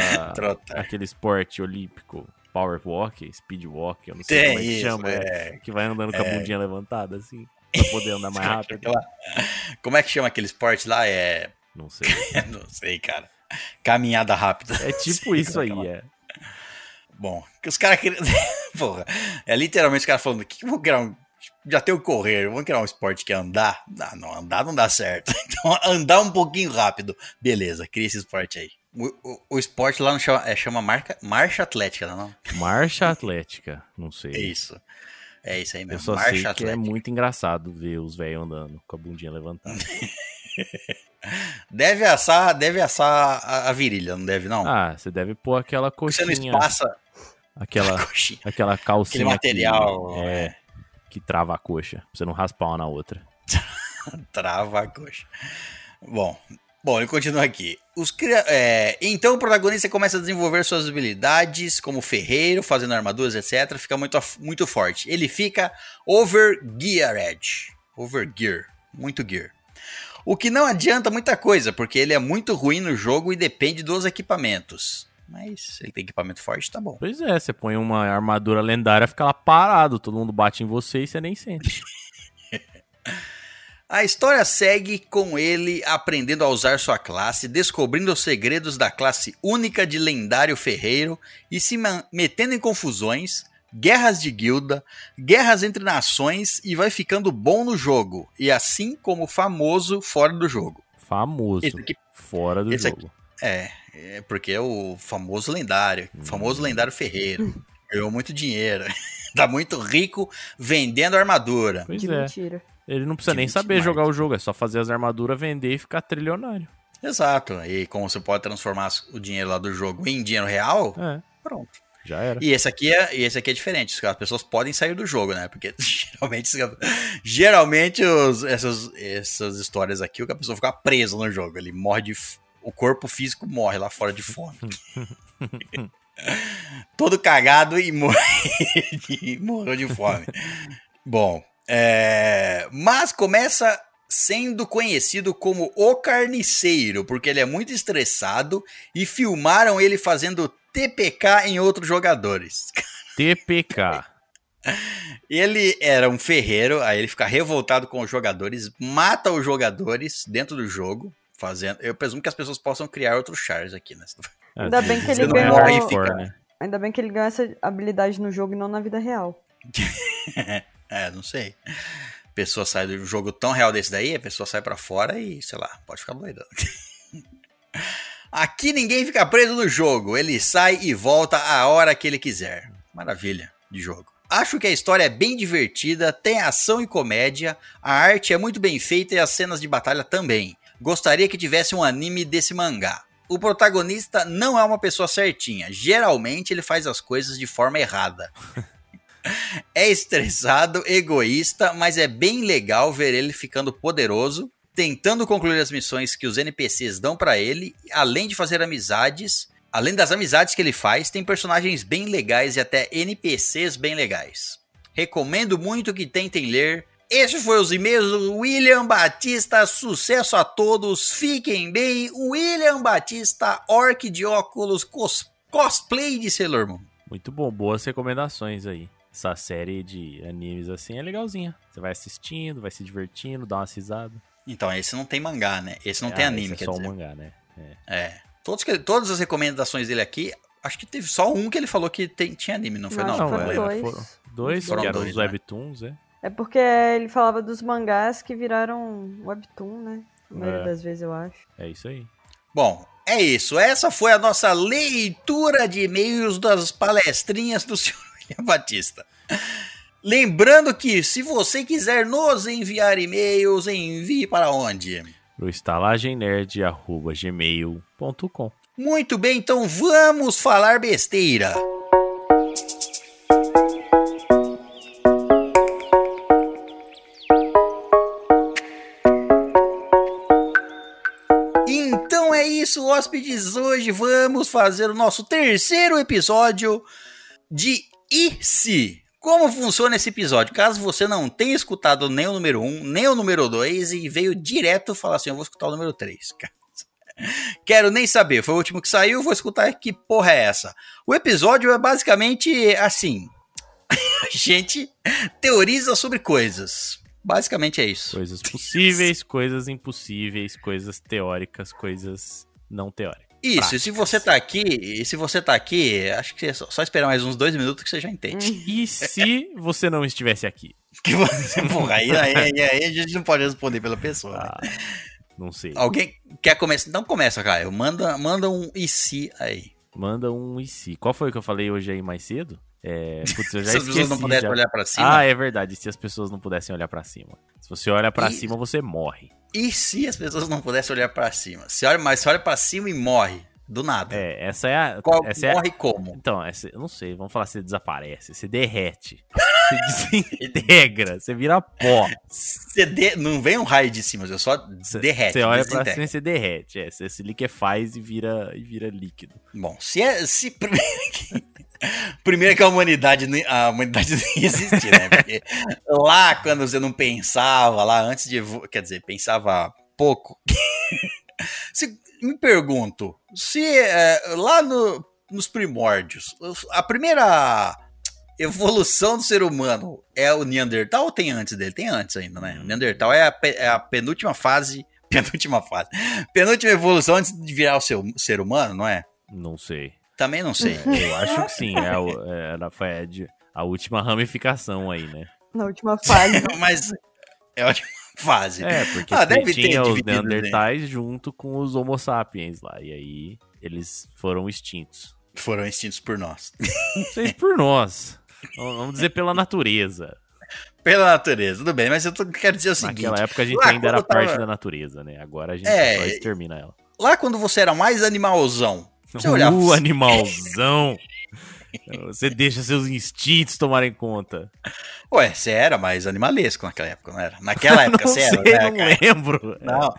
aquele esporte olímpico, power walk, speed walk, eu não sei Tem como é que isso, chama. é. Que vai andando com a bundinha levantada, assim, pra poder andar mais rápido. Aquela- Como é que chama aquele esporte lá? É. Não sei. Não sei, cara. Caminhada rápida. É tipo Sei isso é aí, que ela- é. Bom, que os caras queriam. Porra, é literalmente os caras falando: que vou criar um. Já tem o correr, vamos criar um esporte que é andar? Não, não, andar não dá certo. Então, andar um pouquinho rápido. Beleza, cria esse esporte aí. O, o, o esporte lá não chama, é, chama marca, marcha atlética, não é? Não? Marcha atlética, não sei. É isso. É isso aí Eu mesmo. só marcha sei que é atlética. muito engraçado ver os velhos andando com a bundinha levantada. Deve assar, deve assar a, a virilha, não deve, não? Ah, você deve pôr aquela Você não coxinha. espaça Aquela, coxinha. aquela calcinha. Aquele material, Que, é, que trava a coxa. Pra você não raspar uma na outra. Trava a coxa. Bom, bom, ele continua aqui. Os é, então o protagonista começa a desenvolver suas habilidades como ferreiro, fazendo armaduras, etc. Fica muito, muito forte. Ele fica overgeared. Overgear. Muito gear. O que não adianta muita coisa, porque ele é muito ruim no jogo e depende dos equipamentos. Mas ele tem equipamento forte, tá bom. Pois é, você põe uma armadura lendária, fica lá parado. Todo mundo bate em você e você nem sente. A história segue com ele aprendendo a usar sua classe, descobrindo os segredos da classe única de lendário ferreiro e se metendo em confusões, guerras de guilda, guerras entre nações e vai ficando bom no jogo, e assim como famoso fora do jogo. Famoso. Aqui- Fora do jogo. É, é porque é o famoso lendário, o famoso lendário ferreiro. Ganhou muito dinheiro. tá muito rico vendendo armadura. Pois De é. mentira. Ele não precisa De nem saber jogar o jogo, é só fazer as armaduras, vender e ficar trilionário. Exato. E como você pode transformar o dinheiro lá do jogo em dinheiro real, É, pronto. já era. E esse aqui é, e esse aqui é diferente. As pessoas podem sair do jogo, né? Porque geralmente, geralmente os- essas, essas histórias aqui, o que a pessoa fica presa no jogo. Ele morre de. O corpo físico morre lá fora de fome. Todo cagado e morreu de fome. Bom, é, mas começa sendo conhecido como o carniceiro, porque ele é muito estressado e filmaram ele fazendo TPK em outros jogadores. TPK. Ele era um ferreiro, aí ele fica revoltado com os jogadores, mata os jogadores dentro do jogo, fazendo. Eu presumo que as pessoas possam criar outros chars aqui, né? Ainda bem que Você ele não é ganhou- hardcore, né? Ainda bem que ele ganhou essa habilidade no jogo e não na vida real. É, não sei. A pessoa sai do jogo tão real desse daí, a pessoa sai pra fora e, sei lá, pode ficar doidão. Aqui ninguém fica preso no jogo, ele sai e volta a hora que ele quiser. Maravilha de jogo. Acho que a história é bem divertida, tem ação e comédia, a arte é muito bem feita e as cenas de batalha também. Gostaria que tivesse um anime desse mangá. O protagonista não é uma pessoa certinha, geralmente ele faz as coisas de forma errada. É estressado, egoísta, mas é bem legal ver ele ficando poderoso, tentando concluir as missões que os NPCs dão pra ele, além de fazer amizades. Além das amizades que ele faz, tem personagens bem legais e até NPCs bem legais. Recomendo muito que tentem ler. Esse foi os e-mails do William Batista. Sucesso a todos. Fiquem bem. William Batista, orc de óculos, cos- cosplay de Sailor Moon. Muito bom, boas recomendações aí. Essa série de animes assim é legalzinha. Você vai assistindo, vai se divertindo, dá uma risada. Então, esse não tem mangá, né? Esse não tem Ah, anime, esse quer é só dizer. um mangá, né? É. É. Todos que, todas as recomendações dele aqui, acho que teve só um que ele falou que tem- tinha anime, não foi? Não, Não, não, foram lembro. dois. Foram dois, Foram que eram dois, os né? webtoons, é. É porque ele falava dos mangás que viraram webtoon, né? A maioria É. das vezes, eu acho. É isso aí. Bom, é isso. Essa foi a nossa leitura de e-mails das palestrinhas do senhor William Batista. Lembrando que se você quiser nos enviar e-mails, envie para onde? no estalagemnerd.gmail.com. Muito bem, então vamos falar besteira. Isso, hóspedes. Hoje vamos fazer o nosso terceiro episódio de E se? Como funciona esse episódio? Caso você não tenha escutado nem o número 1, nem o número 2 e veio direto falar assim: eu vou escutar o número 3. Quero nem saber, foi o último que saiu, vou escutar que porra é essa. O episódio é basicamente assim: a gente teoriza sobre coisas. Basicamente é isso. Coisas possíveis, coisas impossíveis, coisas teóricas, coisas não teóricas. Isso, e se você tá aqui, e se você tá aqui, acho que é só, só esperar mais uns dois minutos que você já entende. E se você não estivesse aqui? Que você, porra, aí, aí, aí, aí a gente não pode responder pela pessoa. né? Ah, não sei. Alguém quer começar? Então começa, Caio. Manda, manda um e se aí. Manda um e se. Qual foi o que eu falei hoje aí mais cedo? É, putz, eu já se as pessoas não puderem já. olhar pra cima. Ah, é verdade. Se as pessoas não pudessem olhar pra cima. Se você olha pra E- cima, você morre. E se as pessoas não pudessem olhar pra cima? Se olha, mas você olha pra cima e morre. Do nada. É, essa é a. Qual, essa é a- morre como? Então, essa, eu não sei, vamos falar se desaparece, você derrete, você desintegra, você vira pó. Você de- Não vem um raio de cima, você só Você derrete. você olha pra cima e você derrete, é, você se liquefaz e vira, e vira líquido. Bom, se é. Se primeiro, que, a humanidade, a humanidade não ia existir, né? Porque lá quando você não pensava, lá antes de. Quer dizer, pensava pouco. se, me pergunto, se é, lá no- nos primórdios, a primeira evolução do ser humano é o Neandertal ou tem antes dele? Tem antes ainda, né? O Neandertal é a, é a penúltima fase. Penúltima fase. Penúltima evolução antes de virar o seu, ser humano, não é? Não sei. Também não sei. Eu acho que sim, é, é, era- foi a, de- a última ramificação aí, né? Na última fase. Mas é a última fase. É, porque Ah, tem- deve ter tinha os dividido, né? Neandertais junto com os Homo sapiens lá, e aí eles foram extintos. Foram extintos por nós. Não sei se por nós, vamos dizer pela natureza. Pela natureza, tudo bem, mas eu tô- quero dizer o seguinte: Naquela época a gente lá ainda era tava- parte da natureza, né? Agora a gente É, só extermina ela. lá quando você era mais animalzão, você olhava. Uh, animalzão! Você deixa seus instintos tomarem conta. Ué, você era mais animalesco naquela época, não era? Naquela época não você sei, era. né, não cara? lembro. Não.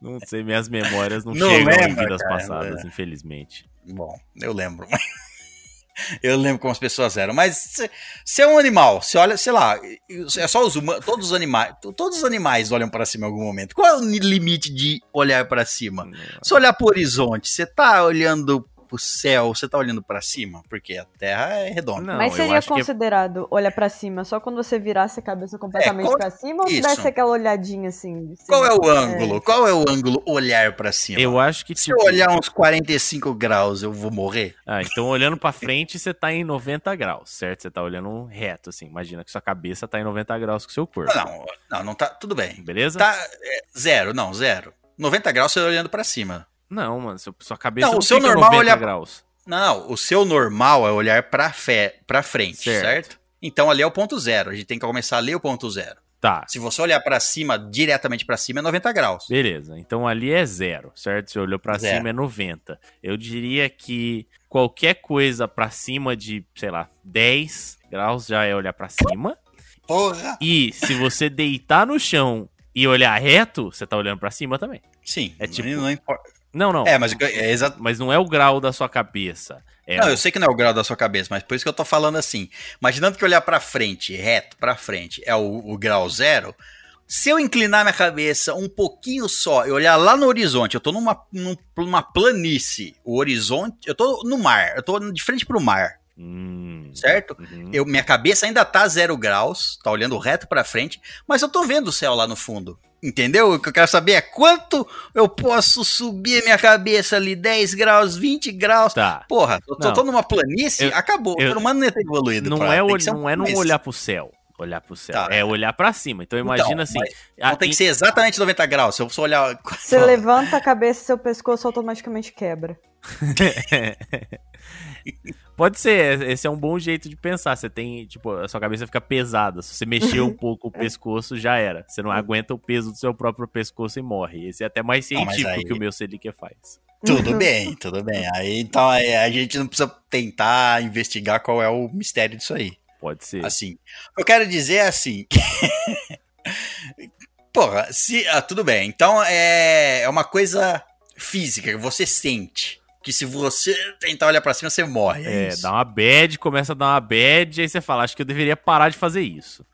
Não sei, minhas memórias não, Não chegam em lembra, vidas cara, passadas, infelizmente. Bom, eu lembro. Eu lembro como as pessoas eram. Mas se, se é um animal, se olha, sei lá, é só os humanos, todos os animais, todos os animais olham pra cima em algum momento. Qual é o limite de olhar pra cima? Se olhar pro horizonte, você tá olhando pro céu, você tá olhando pra cima, porque a Terra é redonda. Não, Mas eu seria acho que- considerado olhar pra cima só quando você virasse a cabeça completamente qual- pra cima ou se desse aquela olhadinha assim? assim? Qual é o ângulo? Qual é o ângulo olhar pra cima? Eu acho que, Se tipo... eu olhar uns 45 graus, eu vou morrer? Ah, então olhando pra frente, você tá em 90 graus, certo? Você tá olhando reto, assim. Imagina que sua cabeça tá em 90 graus com o seu corpo. Não, não, não tá. Tudo bem. Beleza? Tá é, zero, não, zero. 90 graus você olhando pra cima. Não, mano, sua cabeça Não, não, o seu normal 90 olhar- graus. Não, o seu normal é olhar pra, fé, pra frente, certo. Certo. Então ali é o ponto zero. A gente tem que começar a ler o ponto zero. Tá, Se você olhar pra cima, diretamente pra cima, é 90 graus. beleza. Então ali é zero, certo? Se olhou pra Zero. cima é 90. Eu diria que qualquer coisa pra cima de, sei lá, 10 graus já é olhar pra cima. Porra! E se você deitar no chão e olhar reto, você tá olhando pra cima também. Sim, É tipo- não importa. Não, não. É, mas é exato. Mas não é o grau da sua cabeça. É Não, eu sei que não é o grau da sua cabeça, mas por isso que eu tô falando assim. Imaginando que olhar pra frente, reto, pra frente, é o, o grau zero. Se eu inclinar minha cabeça um pouquinho só e olhar lá no horizonte, eu tô numa, num- numa planície, o horizonte, eu tô no mar, eu tô de frente pro mar, Hum, certo? uhum. Eu, minha cabeça ainda tá zero graus, tá olhando reto pra frente, mas eu tô vendo o céu lá no fundo. Entendeu? O que eu quero saber é quanto eu posso subir minha cabeça ali, 10 graus, 20 graus. Tá. Porra, eu tô, Não. tô numa planície, Eu- acabou. eu- o ser humano não ia ter evoluído. Não pra- é, um não, é não olhar pro céu. Olhar pro céu. Tá. É olhar pra cima. Então imagina Então, assim. mas a- Não tem em- que ser exatamente 90 graus. Se eu só olhar. Você levanta a cabeça, seu pescoço automaticamente quebra. Pode ser, esse é um bom jeito de pensar. Você tem, tipo, a sua cabeça fica pesada. Se você mexer um pouco o pescoço, já era. Você não aguenta o peso do seu próprio pescoço e morre. Esse é até mais Não, científico aí- que o meu Selic faz. Tudo bem, tudo bem. Aí então a gente não precisa tentar investigar qual é o mistério disso aí. Pode ser. Assim, eu quero dizer é assim. Porra, se. Ah, tudo bem. Então é, é uma coisa física que você sente. Que se você tentar olhar pra cima, você morre. É, É, dá uma bad, começa a dar uma bad, aí você fala, acho que eu deveria parar de fazer isso.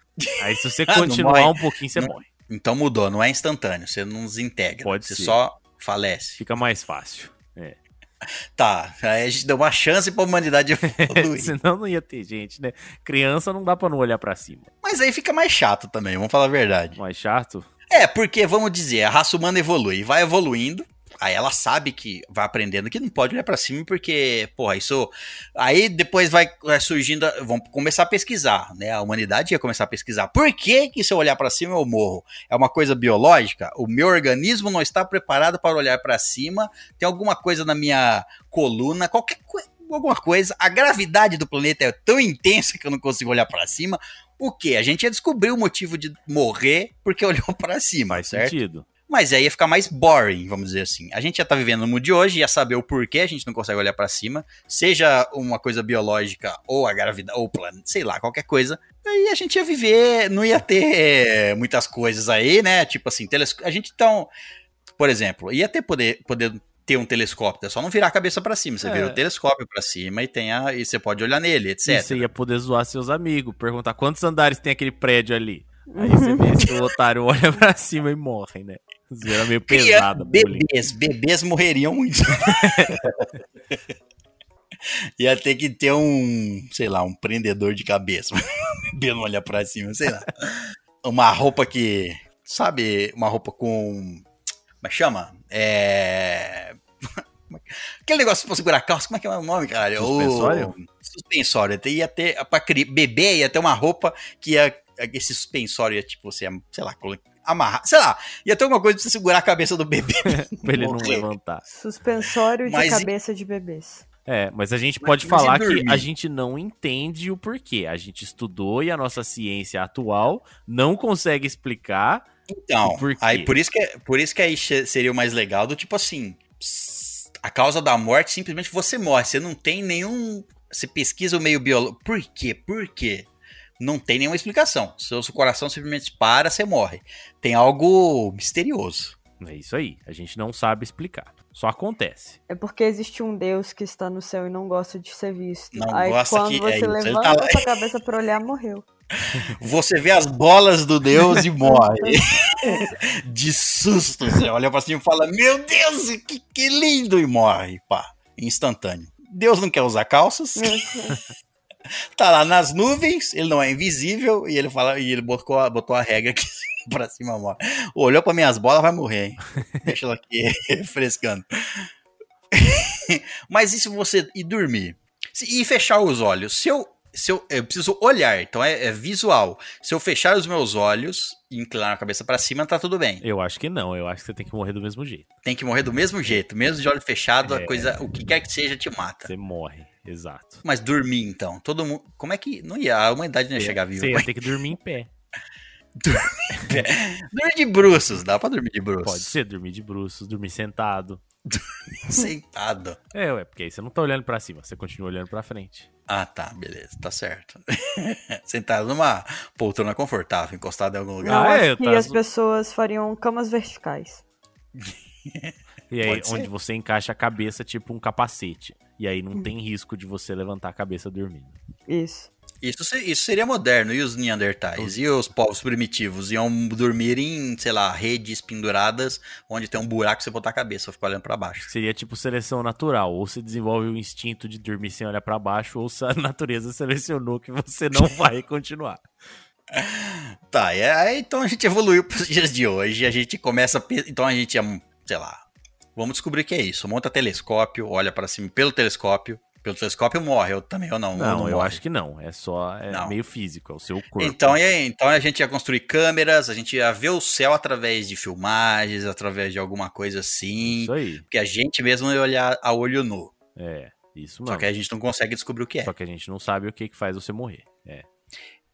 Aí se você Ah, continuar um pouquinho, você Não- morre. Então mudou, não é instantâneo. Você não desintegra. Pode você ser. só falece. Fica mais fácil. É. Tá, aí a gente deu uma chance pra humanidade evoluir. Senão não ia ter gente, né? Criança não dá pra não olhar pra cima. Mas aí fica mais chato também, vamos falar a verdade. Mais chato. É, porque, vamos dizer, a raça humana evolui, vai evoluindo, aí ela sabe que vai aprendendo que não pode olhar pra cima, porque, porra, isso. Aí depois vai, vai surgindo, vão começar a pesquisar, né? A humanidade ia começar a pesquisar. Por que, que se eu olhar pra cima eu morro? É uma coisa biológica? O meu organismo não está preparado para olhar pra cima, tem alguma coisa na minha coluna, qualquer coisa. Alguma coisa, a gravidade do planeta é tão intensa que eu não consigo olhar pra cima. O que? A gente ia descobrir o motivo de morrer porque olhou pra cima, Faz certo? sentido. Mas aí ia ficar mais boring, vamos dizer assim. A gente já tá vivendo no mundo de hoje, ia saber o porquê a gente não consegue olhar pra cima, seja uma coisa biológica ou a gravidade, ou o planeta, sei lá, qualquer coisa. Aí a gente ia viver, não ia ter eh, muitas coisas aí, né? Tipo assim, a gente então, por exemplo, ia ter poder, poder ter um telescópio, é só não virar a cabeça pra cima. Você É. vira o telescópio pra cima e tem a, e você pode olhar nele, E etc. você ia poder zoar seus amigos, perguntar quantos andares tem aquele prédio ali. Aí você vê se o otário olha pra cima e morre, né? Zoeira meio pesada. bullying. bebês, bebês morreriam muito. Ia ter que ter um, sei lá, um prendedor de cabeça. Bebê não olhar pra cima, sei lá. Uma roupa que, sabe, uma roupa com, como é que chama? É... Aquele negócio pra segurar calça, como é que é o nome, cara? Suspensório? O... Suspensório. Ia ter, pra bebê ia ter uma roupa que ia, esse suspensório ia, tipo, você, ia, sei lá, amarrar, sei lá, ia ter alguma coisa pra você segurar a cabeça do bebê. Pra ele não levantar. Suspensório de Mas e- cabeça de bebês. É, mas a gente pode mas falar que a gente não entende o porquê. A gente estudou e a nossa ciência atual não consegue explicar. Então, por quê? aí por isso que por isso que aí seria o mais legal do tipo assim, a causa da morte simplesmente você morre, você não tem nenhum, você pesquisa o meio biológico. Por quê? Por quê? Não tem nenhuma explicação. Seu, seu coração simplesmente para, você morre. Tem algo misterioso. É isso aí. A gente não sabe explicar. Só acontece. É porque existe um Deus que está no céu e não gosta de ser visto. Não Aí gosta quando que- você é isso, ele levanta tá lá. sua cabeça pra olhar, morreu. Você vê as bolas do Deus e morre. De susto, você olha pra cima e fala: Meu Deus, que, que lindo! E morre, pá, instantâneo. Deus não quer usar calças. tá lá nas nuvens, ele não é invisível, e ele fala, e ele botou, a- botou a regra aqui pra cima, morre. Olhou pra minhas bolas, vai morrer, hein? Deixa ela aqui refrescando. Mas e se você ir dormir? Se- E fechar os olhos? Se eu. Se eu, eu preciso olhar, então é, é visual. Se eu fechar os meus olhos e inclinar a cabeça pra cima, tá tudo bem. Eu acho que não. Eu acho que você tem que morrer do mesmo jeito. Tem que morrer do mesmo jeito, mesmo de olho fechado, É. a coisa, o que quer que seja, te mata. Você morre. Exato. Mas dormir, então, todo mundo. Como é que. Não ia, a humanidade não ia chegar viva. Você ia ter que dormir em pé. Dormir de bruços, dá pra dormir de bruços. Pode ser dormir de bruços, dormir sentado. Sentado. É, ué, porque aí você não tá olhando pra cima, você continua olhando pra frente. Ah, tá, beleza, tá certo. Sentado numa poltrona confortável, encostado em algum lugar. Ah, é, acho que tá- as pessoas fariam camas verticais. E aí, onde você encaixa a cabeça tipo um capacete. E aí não tem risco de você levantar a cabeça dormindo. Isso. Isso, se- isso seria moderno. E os Neandertais? E os povos primitivos? Iam dormir em, sei lá, redes penduradas, onde tem um buraco pra você botar a cabeça, ficar olhando pra baixo. Seria tipo seleção natural. Ou você desenvolve o instinto de dormir sem olhar pra baixo, ou se a natureza selecionou que você não vai continuar. Tá, e aí então a gente evoluiu pros dias de hoje. A gente começa. a Então a gente, é, sei lá, vamos descobrir o que é isso. Monta telescópio, olha pra cima pelo telescópio. Pelo telescópio morre, eu também ou não? Não, ou eu morre? acho que não. É só é Não. meio físico, é o seu corpo. Então, e aí? então a gente ia construir câmeras, a gente ia ver o céu através de filmagens, através de alguma coisa assim. Isso aí. Porque a gente mesmo ia olhar a olho nu. É, isso Só mesmo. que a gente não consegue descobrir o que é. Só que a gente não sabe o que, que faz você morrer. É.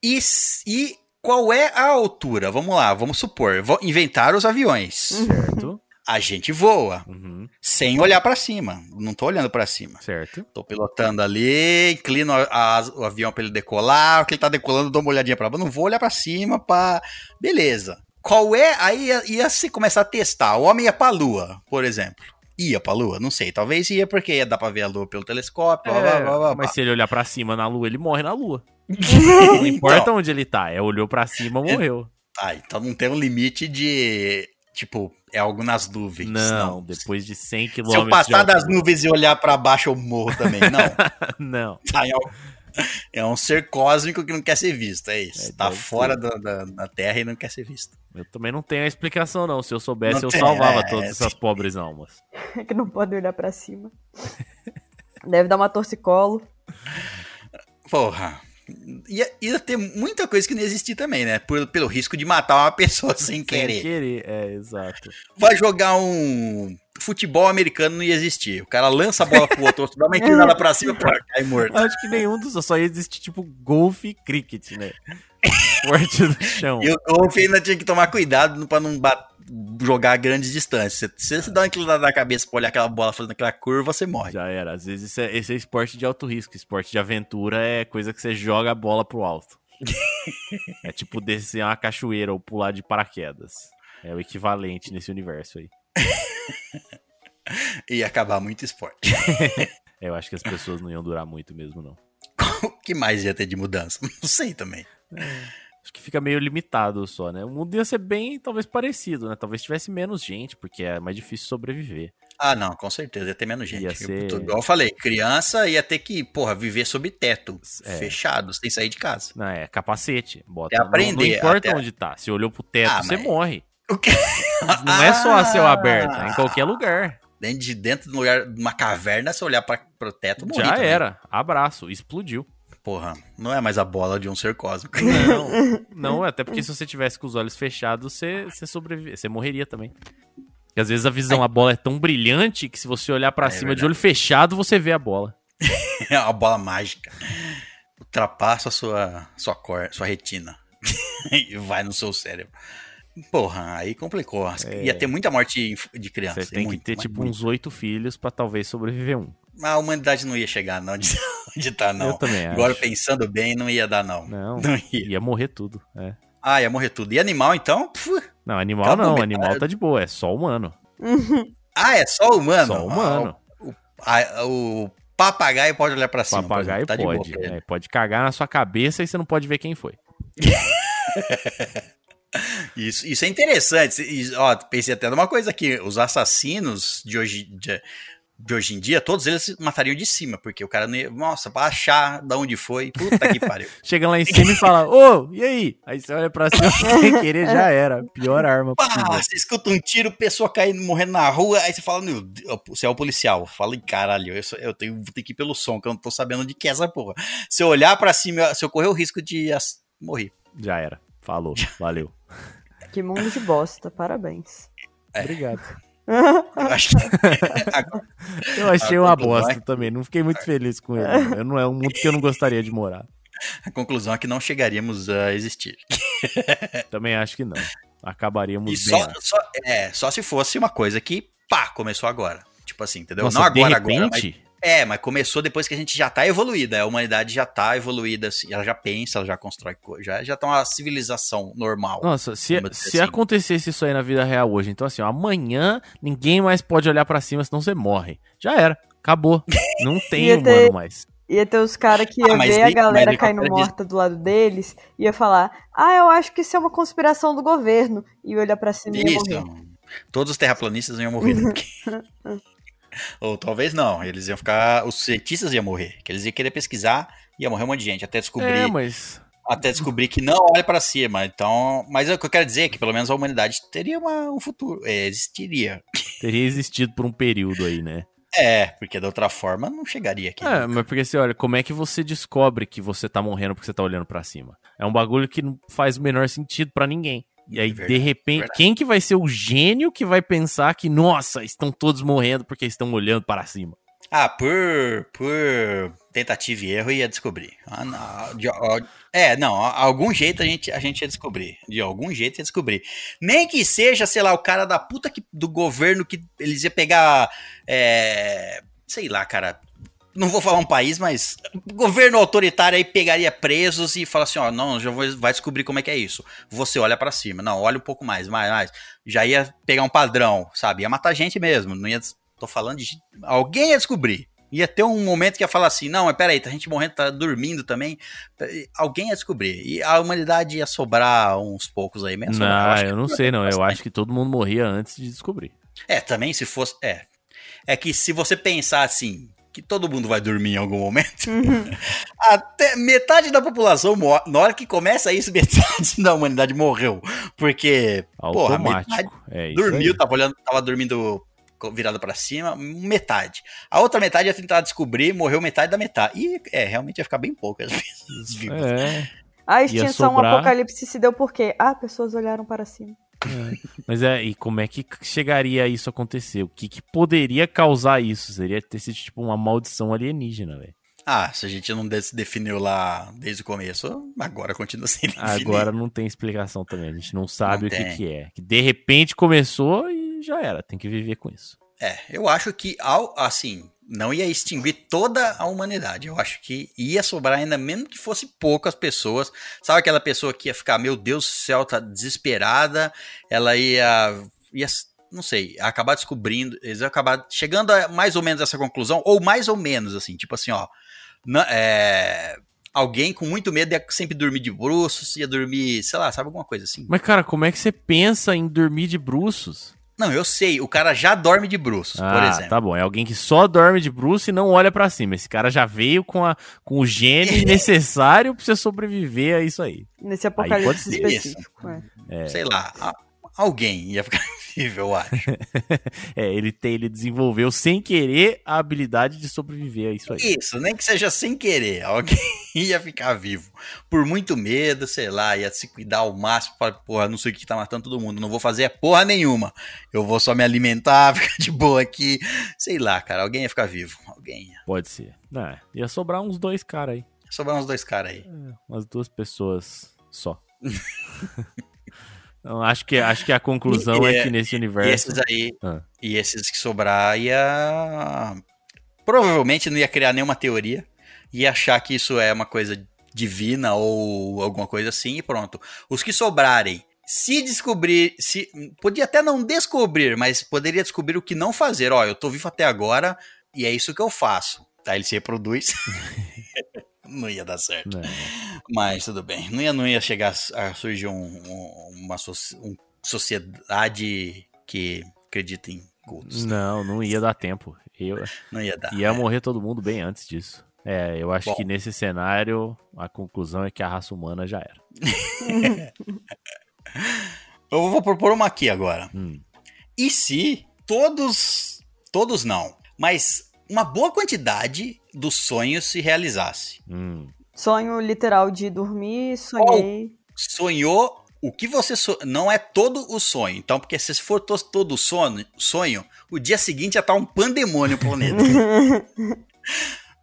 E, e qual é a altura? Vamos lá, vamos supor. Vou inventar os aviões. Certo? A gente voa Uhum, sem olhar pra cima. Não tô olhando pra cima. certo. Tô pilotando ali, inclino a- a- o avião pra ele decolar. O que ele tá decolando, dou uma olhadinha pra baixo. Não vou olhar pra cima pra. Beleza. Qual é? Aí ia, ia se começar a testar. O homem ia pra lua, por exemplo. Ia pra lua? Não sei. Talvez ia porque ia dar pra ver a lua pelo telescópio. blá, blá, blá, blá. É, mas se ele olhar pra cima na lua, ele morre na lua. Não Então, importa onde ele tá. É, olhou pra cima, morreu. Ah, então não tem um limite de. Tipo, é algo nas nuvens. Não, depois de 100 km. Se eu passar das nuvens e olhar pra baixo, eu morro também. Não. Não. Tá, é, um, é um ser cósmico que não quer ser visto. É isso. É, tá fora da, da, da Terra e não quer ser visto. Eu também não tenho a explicação, não. Se eu soubesse, Não eu tem, salvava é, todas é, essas pobres almas. que não pode olhar pra cima. Deve dar uma torcicolo. Porra. Ia, ia ter muita coisa que não ia existir também, né? Por- pelo risco de matar uma pessoa sem Sem querer. querer, é, exato. Vai jogar um. Futebol americano não ia existir. O cara lança a bola pro outro, dá uma inclinada pra cima, cai morto. Acho que nenhum dos só ia existir, tipo, golfe e cricket, né? Esporte do chão. E o golfe ainda tinha que tomar cuidado pra não bat- jogar a grandes distâncias. Se você dá uma inclinada na cabeça pra olhar aquela bola fazendo aquela curva, você morre. Já era. Às vezes esse é, esse é esporte de alto risco. Esporte de aventura é coisa que você joga a bola pro alto. é tipo descer uma cachoeira ou pular de paraquedas. É o equivalente nesse universo aí. Ia acabar muito esporte. Eu acho que as pessoas não iam durar muito mesmo, não. o que mais ia ter de mudança? Não sei também. Acho que fica meio limitado só, né? O mundo ia ser bem, talvez, parecido, né? Talvez tivesse menos gente, porque é mais difícil sobreviver. Ah, não, com certeza, ia ter menos gente. Ia ser- Igual eu falei, criança ia ter que, porra, viver sob teto, É. fechado, sem sair de casa. Não, é capacete. Bota. Até não- aprender, Não, importa até- onde tá. Se olhou pro teto, Ah, você mas- morre. O quê? Não é só a céu Ah! aberto, é em qualquer lugar. Dentro de dentro de um lugar, de uma caverna, se olhar pra, pro teto, morri Já também. era. Abraço. Explodiu. Porra, não é mais a bola de um ser cósmico. Não, não, até porque se você tivesse com os olhos fechados, você, você você morreria também. Porque às vezes a visão, a bola é tão brilhante que se você olhar pra É cima de olho fechado, você vê a bola. É uma bola mágica. Ultrapassa a sua, sua, cor, sua retina. e vai no seu cérebro. Porra, aí complicou. As- Ia ter muita morte de criança. É. Você tem muito, que ter tipo muito. uns oito filhos pra talvez sobreviver um. A humanidade não ia chegar, não, de onde tá, não. Eu também Agora, acho. pensando bem, não ia dar, não. Não, Não ia. ia morrer tudo. É. Ah, ia morrer tudo. E animal, então? Não, animal não, animal tá de boa, é só humano. Ah, é só humano? Só humano. Ah, o, o papagaio pode olhar pra cima. Papagaio tá de boa pode. ele. é, pode cagar na sua cabeça e você não pode ver quem foi. Isso, isso é interessante. Ó, pensei até numa coisa aqui. Os assassinos de hoje, de, de hoje em dia, todos eles se matariam de cima, porque o cara não ia. Nossa, pra achar de onde foi. Puta que pariu. Chega lá em cima e fala, ô, e aí? Aí você olha pra cima sem querer, já era. Pior arma Pá, possível. você escuta um tiro, pessoa caindo, morrendo na rua, aí você fala, meu você é o policial. Fala, "Ih, caralho, eu, sou- eu tenho, vou ter que ir pelo som, que eu não tô sabendo de que é essa porra. Se eu olhar pra cima, se eu correr o risco de morrer. Já era. Falou. Valeu. Que mundo de bosta, parabéns. Obrigado. Eu acho que. Eu achei A uma bosta é- também. Não fiquei muito feliz com ele. Eu não é um mundo que eu não gostaria de morar. a conclusão é que não chegaríamos a existir. Também acho que não. Acabaríamos E bem. só, só, é, só se fosse uma coisa que, pá, começou agora. Tipo assim, entendeu? Nossa, não agora, de agora. Mas, repente, é, mas começou depois que a gente já tá evoluída. A humanidade já tá evoluída, assim, ela já pensa, ela já constrói coisas. Já, já tá uma civilização normal. Nossa, se, se assim. acontecesse isso aí na vida real hoje, então assim, ó, amanhã ninguém mais pode olhar pra cima, senão você morre. Já era. Acabou. Não tem humano ter- mais. Ia ter os caras que Ah, ia mas ver a galera caindo morta do lado deles e ia falar: Ah, eu acho que isso é uma conspiração do governo. E olhar pra cima e ia Isso. morrer. Todos os terraplanistas iam morrer. Ou talvez não, eles iam ficar. Os cientistas iam morrer. Que eles iam querer pesquisar, ia morrer um monte de gente, até descobrir. É, mas até descobrir que não olha pra cima. Então, mas o que eu quero dizer é que pelo menos a humanidade teria uma- um futuro, é, existiria. teria existido por um período aí, né? É, porque da outra forma não chegaria aqui. É, mas porque assim, olha, como é que você descobre que você tá morrendo porque você tá olhando pra cima? É um bagulho que não faz o menor sentido pra ninguém. E aí, Verdade, de repente, verdade. quem que vai ser o gênio que vai pensar que, nossa, estão todos morrendo porque estão olhando para cima? Ah, por, por tentativa e erro ia descobrir. Ah, não, de- ó, é, não, algum jeito a gente, a gente ia descobrir. De algum jeito ia descobrir. Nem que seja, sei lá, o cara da puta que, do governo que eles iam pegar. é, sei lá, cara. Não vou falar um país, mas governo autoritário aí pegaria presos e fala assim, ó, não, já vou, vai descobrir como é que é isso. Você olha pra cima, não, olha um pouco mais, mais, mais. Já ia pegar um padrão, sabe? Ia matar gente mesmo, não ia Tô falando de. Alguém ia descobrir. Ia ter um momento que ia falar assim: não, mas peraí, tá a gente morrendo, tá dormindo também. Alguém ia descobrir. E a humanidade ia sobrar uns poucos aí mesmo. Não, eu que não sei, ter não. Eu bastante. acho que todo mundo morria antes de descobrir. É, também se fosse. É. É que se você pensar assim, que todo mundo vai dormir em algum momento, até metade da população morre. Na hora que começa isso, metade da humanidade morreu. Porque, porra, metade Automático. é isso dormiu, aí. tava olhando, tava dormindo virado pra cima, metade. A outra metade ia tentar descobrir, morreu metade da metade. E é, realmente ia ficar bem poucas vezes vivas. É, A extinção, sobrar- apocalipse se deu por quê? Ah, pessoas olharam para cima. Mas é, e como é que chegaria a isso acontecer? O que, que poderia causar isso? Seria ter sido tipo uma maldição alienígena, velho. Ah, se a gente não definiu lá desde o começo, agora continua sendo definido. Agora não tem explicação também. A gente não sabe Não o que, que é. Que de repente começou e já era. Tem que viver com isso. É, eu acho que, ao, assim, não ia extinguir toda a humanidade. Eu acho que ia sobrar ainda, mesmo que fosse poucas pessoas. Sabe aquela pessoa que ia ficar, meu Deus do céu, tá desesperada. Ela ia, ia não sei, acabar descobrindo, eles iam acabar chegando a mais ou menos essa conclusão, ou mais ou menos, assim, tipo assim, ó. na- é, alguém com muito medo ia sempre dormir de bruços, ia dormir, sei lá, sabe alguma coisa assim. Mas, cara, como é que você pensa em dormir de bruços? Não, eu sei, o cara já dorme de bruços, por ah, exemplo. tá bom. É alguém que só dorme de bruço e não olha pra cima. Esse cara já veio com, a, com o gene necessário pra você sobreviver a isso aí. Nesse pode apocalipse ser. específico. é. É, Sei lá, alguém ia ficar vivo, eu acho. é, ele, tem, ele desenvolveu sem querer a habilidade de sobreviver a isso aí. Isso, nem que seja sem querer, alguém ia ficar vivo. Por muito medo, sei lá, ia se cuidar ao máximo para, porra, não sei o que tá matando todo mundo, não vou fazer porra nenhuma. Eu vou só me alimentar, ficar de boa aqui. Sei lá, cara, alguém ia ficar vivo. Alguém ia. Pode ser. É, ia sobrar uns dois caras aí. Sobrar uns dois caras aí. É, umas duas pessoas só. Então, acho, que, acho que a conclusão E- é que nesse E universo. esses aí, Ah. e esses que sobrar ia. Provavelmente não ia criar nenhuma teoria. Ia achar que isso é uma coisa divina ou alguma coisa assim e pronto. Os que sobrarem, se descobrir. se Podia até não descobrir, mas poderia descobrir o que não fazer. Ó, eu tô vivo até agora e é isso que eu faço. Tá, ele se reproduz. não ia dar certo. né? Mas tudo bem. Não ia, não ia chegar a surgir um- um- uma soci- um sociedade que acredita em cultos. Não, não ia dar tempo. Eu, Não ia dar. ia morrer todo mundo bem antes disso. É, eu acho Bom. que nesse cenário a conclusão é que a raça humana já era. Eu vou propor uma aqui agora. Hum. E se todos. Todos não, mas uma boa quantidade dos sonhos se realizasse? Hum. Sonho literal de dormir, sonhei. Sonhou. O que você so... não é todo o sonho. Então, porque se for to- todo o sono, sonho, o dia seguinte já tá um pandemônio o planeta.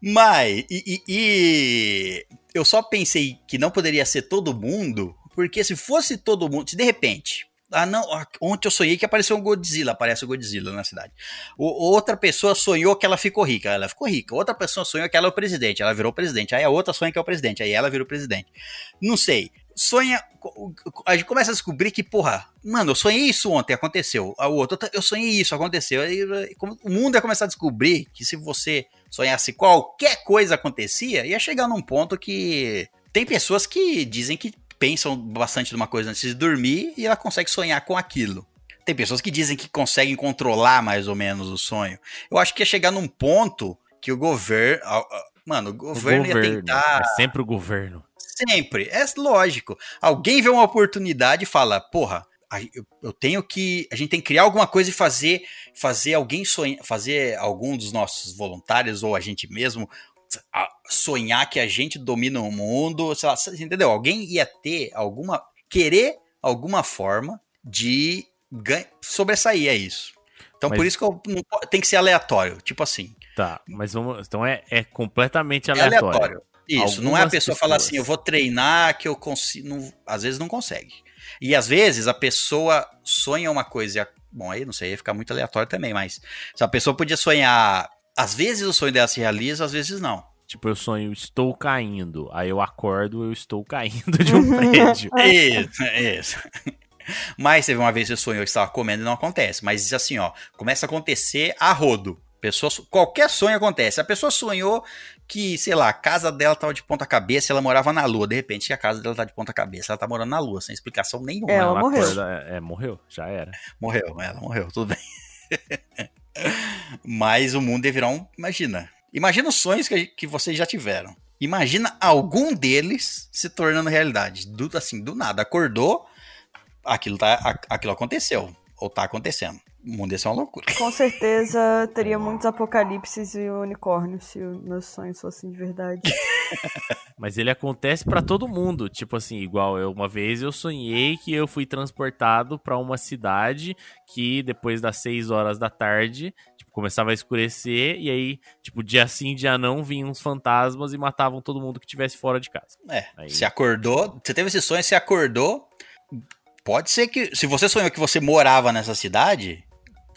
Mas, e, e- e eu só pensei que não poderia ser todo mundo, porque se fosse todo mundo, se de repente, ah não, ah, ontem eu sonhei que apareceu um Godzilla, aparece o Godzilla na cidade. O- outra pessoa sonhou que ela ficou rica, ela ficou rica. Outra pessoa sonhou que ela é o presidente, ela virou presidente. Aí a outra sonha que é o presidente, aí ela virou presidente. Não sei. Sonha. A gente começa a descobrir que, porra, mano, eu sonhei isso ontem, aconteceu. A outra, eu sonhei isso, aconteceu. Aí, o mundo ia começar a descobrir que se você sonhasse qualquer coisa acontecia, ia chegar num ponto que. Tem pessoas que dizem que pensam bastante de uma coisa antes de dormir e ela consegue sonhar com aquilo. Tem pessoas que dizem que conseguem controlar mais ou menos o sonho. Eu acho que ia chegar num ponto que o governo. Mano, o O governo, ia tentar. É sempre o governo. Sempre, é lógico. Alguém vê uma oportunidade e fala, porra, eu, tenho que. A gente tem que criar alguma coisa e fazer, fazer alguém sonhar, fazer algum dos nossos voluntários ou a gente mesmo sonhar que a gente domina o mundo, sei lá, entendeu? Alguém ia ter alguma querer alguma forma de sobressair é isso. Então Mas- por isso que eu, não tem que ser aleatório, tipo assim. Tá, mas vamos. Então é, é completamente É aleatório. aleatório. Isso, não é a Algumas pessoa falar pessoas. assim, eu vou treinar que eu consigo. não- às vezes não consegue. E às vezes a pessoa sonha uma coisa. e a- Bom, aí não sei, ia ficar muito aleatório também, mas se a pessoa podia sonhar. Às vezes o sonho dela se realiza, às vezes não. Tipo, eu sonho, estou caindo. Aí eu acordo, eu estou caindo de um prédio. Isso, isso. Mas teve uma vez que você sonhou que estava comendo e não acontece. Mas assim, ó, começa a acontecer a rodo. Pessoa, qualquer sonho acontece. A pessoa sonhou que, sei lá, a casa dela tava de ponta cabeça e ela morava na lua. De repente, a casa dela tá de ponta cabeça. Ela tá morando na lua, sem explicação nenhuma. É, ela morreu. acorda- é, é, morreu, já era. Morreu, ela morreu, tudo bem. Mas o mundo ia virar um. Imagina. Imagina os sonhos que, que vocês já tiveram. Imagina algum deles se tornando realidade. Do, assim, do nada. Acordou, aquilo, tá, aquilo aconteceu. Ou tá acontecendo. O mundo ia ser uma loucura. Com certeza teria muitos apocalipses e unicórnios se os meus sonhos fossem de verdade. Mas ele acontece pra todo mundo. Tipo assim, igual eu uma vez eu sonhei que eu fui transportado pra uma cidade que depois das 6 horas da tarde, tipo, começava a escurecer e aí, tipo, dia sim, dia não, vinham uns fantasmas e matavam todo mundo que tivesse fora de casa. É. Aí. Se acordou, você teve esse sonho, você acordou. Pode ser que. Se você sonhou que você morava nessa cidade,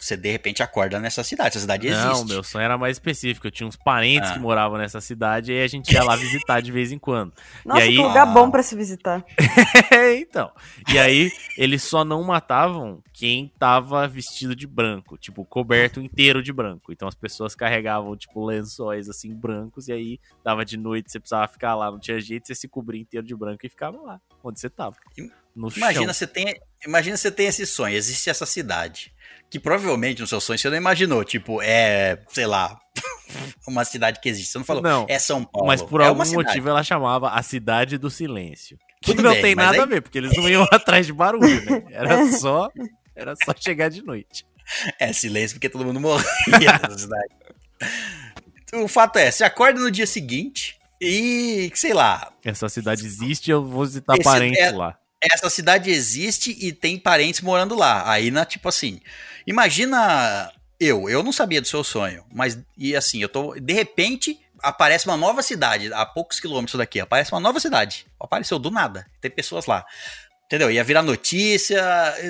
você de repente acorda nessa cidade. Essa cidade Não, existe. meu sonho era mais específico. Eu tinha uns parentes Ah. que moravam nessa cidade e aí a gente ia lá visitar de vez em quando. Nossa, aí- que lugar Ah. bom pra se visitar. então. E aí, eles só não matavam quem tava vestido de branco, tipo, coberto inteiro de branco. Então as pessoas carregavam, tipo, lençóis assim, brancos, e aí dava de noite, você precisava ficar lá, não tinha jeito, você se cobria inteiro de branco e ficava lá, onde você tava. No Imagina chão. você tem, imagina você tem esse sonho, existe essa cidade, que provavelmente no seu sonho você não imaginou, tipo, é, sei lá, uma cidade que existe. Você não falou, Não, é São Paulo. Mas por é algum motivo ela chamava a Cidade do Silêncio. Que Tudo não bem, tem nada aí- a ver, porque eles não iam atrás de barulho, né? Era só, era só chegar de noite. É silêncio porque todo mundo morria nessa cidade. O fato é, você acorda no dia seguinte e, sei lá, Essa cidade existe, eu vou visitar Esse parentes é- lá. Essa cidade existe e tem parentes morando lá. Aí, na, tipo assim, imagina eu, eu não sabia do seu sonho, mas e assim, eu tô, de repente aparece uma nova cidade a poucos quilômetros daqui, aparece uma nova cidade. Apareceu do nada. Tem pessoas lá. Entendeu? Ia virar notícia,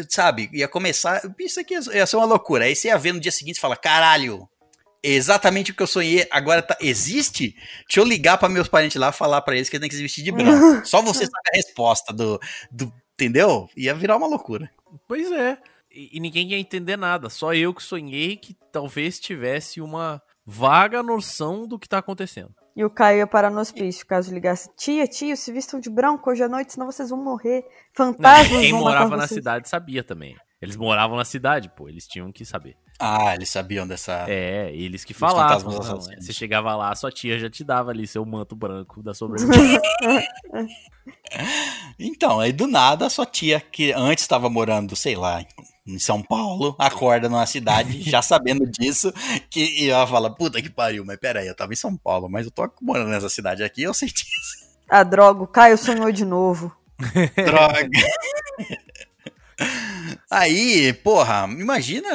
sabe? Ia começar, isso aqui ia ser uma loucura. Aí você ia ver no dia seguinte e fala: "Caralho, exatamente o que eu sonhei agora tá, existe? Deixa eu ligar para meus parentes lá e falar para eles que eles têm que se vestir de branco. Só você sabe a resposta do, do entendeu? Ia virar uma loucura. Pois é. E, e ninguém ia entender nada. Só eu que sonhei que talvez tivesse uma vaga noção do que tá acontecendo. E o Caio ia parar no hospício, caso ligasse. Tia, tio, se vistam de branco hoje à noite, senão vocês vão morrer. Não, Fantasmas quem vão matar morava na vocês." cidade sabia também. Eles moravam na cidade, pô. Eles tinham que saber. Ah, eles sabiam dessa. É, eles que falavam. não, você chegava lá, sua tia já te dava ali seu manto branco da sobrevivência. Então, aí do nada a sua tia, que antes estava morando, sei lá, em São Paulo, acorda numa cidade, já sabendo disso, que, e ela fala, puta que pariu, mas peraí, eu tava em São Paulo, mas eu tô morando nessa cidade aqui, eu sei disso. Ah, droga, o Caio sonhou de novo. Droga. Aí, porra, imagina,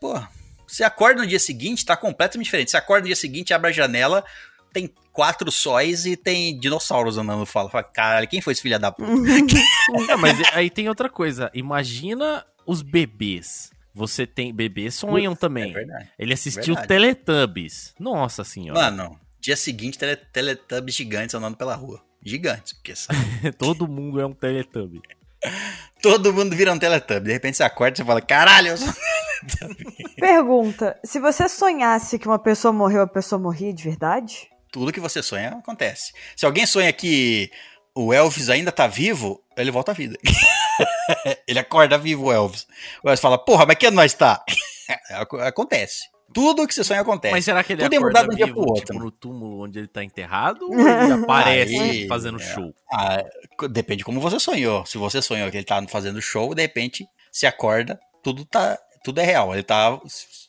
porra, você acorda no dia seguinte, tá completamente diferente. Você acorda no dia seguinte, abre a janela, tem quatro sóis e tem dinossauros andando fala, fala caralho, quem foi esse filho da puta? é, mas aí tem outra coisa. Imagina os bebês. Você tem. Bebês sonham É também. verdade. Ele assistiu verdade. Teletubbies. Nossa senhora. Mano, dia seguinte, tele, teletubbies gigantes andando pela rua. Gigantes, porque sabe? Todo mundo é um Teletubby. Todo mundo vira um teletubby. De repente você acorda e você fala, caralho, eu sou... Pergunta: se você sonhasse que uma pessoa morreu, a pessoa morria de verdade? tudo que você sonha acontece. Se alguém sonha que o Elvis ainda tá vivo, ele volta à vida. ele acorda vivo, o Elvis. O Elvis fala, porra, mas que nós tá? Ac- acontece. Tudo que você sonha acontece. Mas será que ele Tudo é acorda mudado de um dia vivo, pro outro. tipo, no túmulo onde ele tá enterrado? Ou ele aparece Aí, fazendo é. show? Ah, depende como você sonhou. Se você sonhou que ele tá fazendo show, de repente se acorda, tudo tá. tudo é real. Ele tá,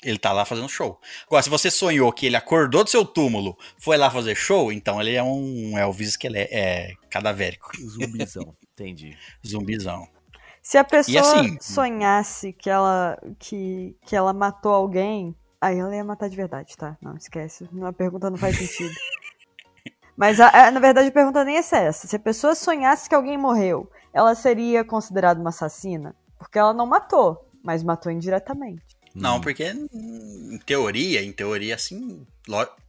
ele tá lá fazendo show. Agora, se você sonhou que ele acordou do seu túmulo, foi lá fazer show, então ele é um Elvis que ele é, é cadavérico. Zumbizão. Entendi. Zumbizão. Se a pessoa assim- sonhasse que ela, que, que ela matou alguém, aí ela ia matar de verdade, tá? Não, esquece. A pergunta não faz sentido. Mas, a- a- na verdade, a pergunta nem é essa. Se a pessoa sonhasse que alguém morreu, ela seria considerada uma assassina? Porque ela não matou, mas matou indiretamente. Não, porque hum, em teoria, em teoria, assim,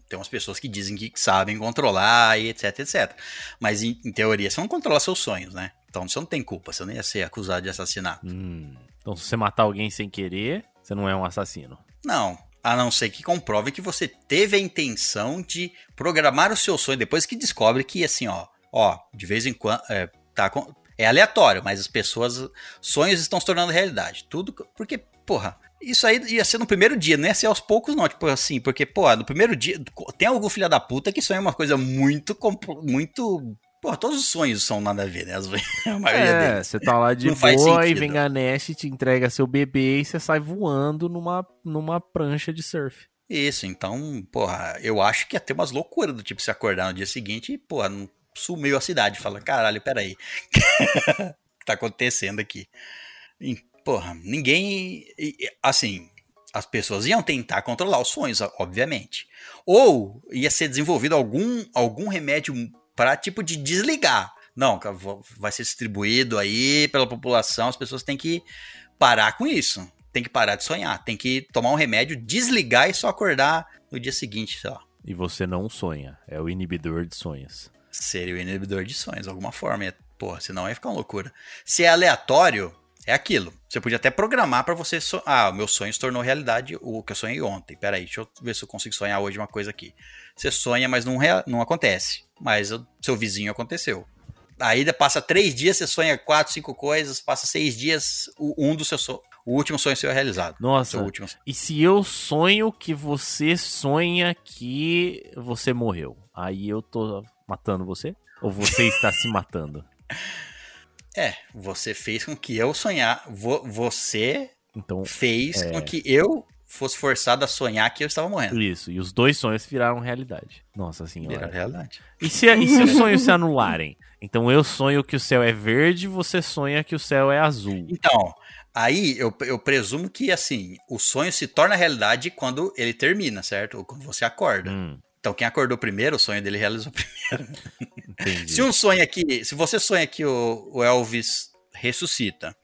tem umas pessoas que dizem que sabem controlar e etc, etc. Mas em, em teoria, você não controla seus sonhos, né? Então você não tem culpa, você não ia ser acusado de assassinato. Hum. Então, se você matar alguém sem querer, você não é um assassino. Não. A não ser que comprove que você teve a intenção de programar o seu sonho depois que descobre que, assim, ó, ó, de vez em quando. É, tá é aleatório, mas as pessoas. Sonhos estão se tornando realidade. Tudo. Porque, porra, isso aí ia ser no primeiro dia, não ia ser aos poucos, não. Tipo assim, porque, pô, no primeiro dia. Tem algum filho da puta que sonha uma coisa muito. Muito. Pô, todos os sonhos são nada a ver, né? A maioria É, deles. você tá lá de boa e vem a Nest, te entrega seu bebê e você sai voando numa, numa prancha de surf. Isso, então, porra, eu acho que ia ter umas loucuras do tipo se acordar no dia seguinte e, porra, não sumiu a cidade. Fala, caralho, peraí. o que tá acontecendo aqui? E, porra, ninguém. Assim, as pessoas iam tentar controlar os sonhos, obviamente. Ou ia ser desenvolvido algum, algum remédio pra, tipo, de desligar. Não, vai ser distribuído aí pela população, as pessoas têm que parar com isso. Tem que parar de sonhar, tem que tomar um remédio, desligar e só acordar no dia seguinte, sei lá. E você não sonha. É o inibidor de sonhos. Seria o inibidor de sonhos, de alguma forma. Porra, senão ia ficar uma loucura. Se é aleatório, é aquilo. Você podia até programar pra você. So... Ah, o meu sonho se tornou realidade o que eu sonhei ontem. Peraí, deixa eu ver se eu consigo sonhar hoje uma coisa aqui. Você sonha, mas não, não acontece. Mas o seu vizinho aconteceu. Aí passa três dias, você sonha quatro, cinco coisas, passa seis dias, o- um do seu sonho. O último sonho seu é realizado. Nossa, Seu último e se eu sonho que você sonha que você morreu? Aí eu tô matando você? Ou você está se matando? É, você fez com que eu sonhar. vo- Você Então, fez É. com que eu fosse forçado a sonhar que eu estava morrendo. isso. E os dois sonhos viraram realidade. Nossa senhora. realidade. E se, e se os sonhos se anularem? Então eu sonho que o céu é verde, você sonha que o céu é azul. Então, aí eu, eu presumo que assim, o sonho se torna realidade quando ele termina, certo? Ou quando você acorda. Hum, Então, quem acordou primeiro, o sonho dele realizou primeiro. entendi. Se um sonho aqui, se você sonha que o, o Elvis ressuscita,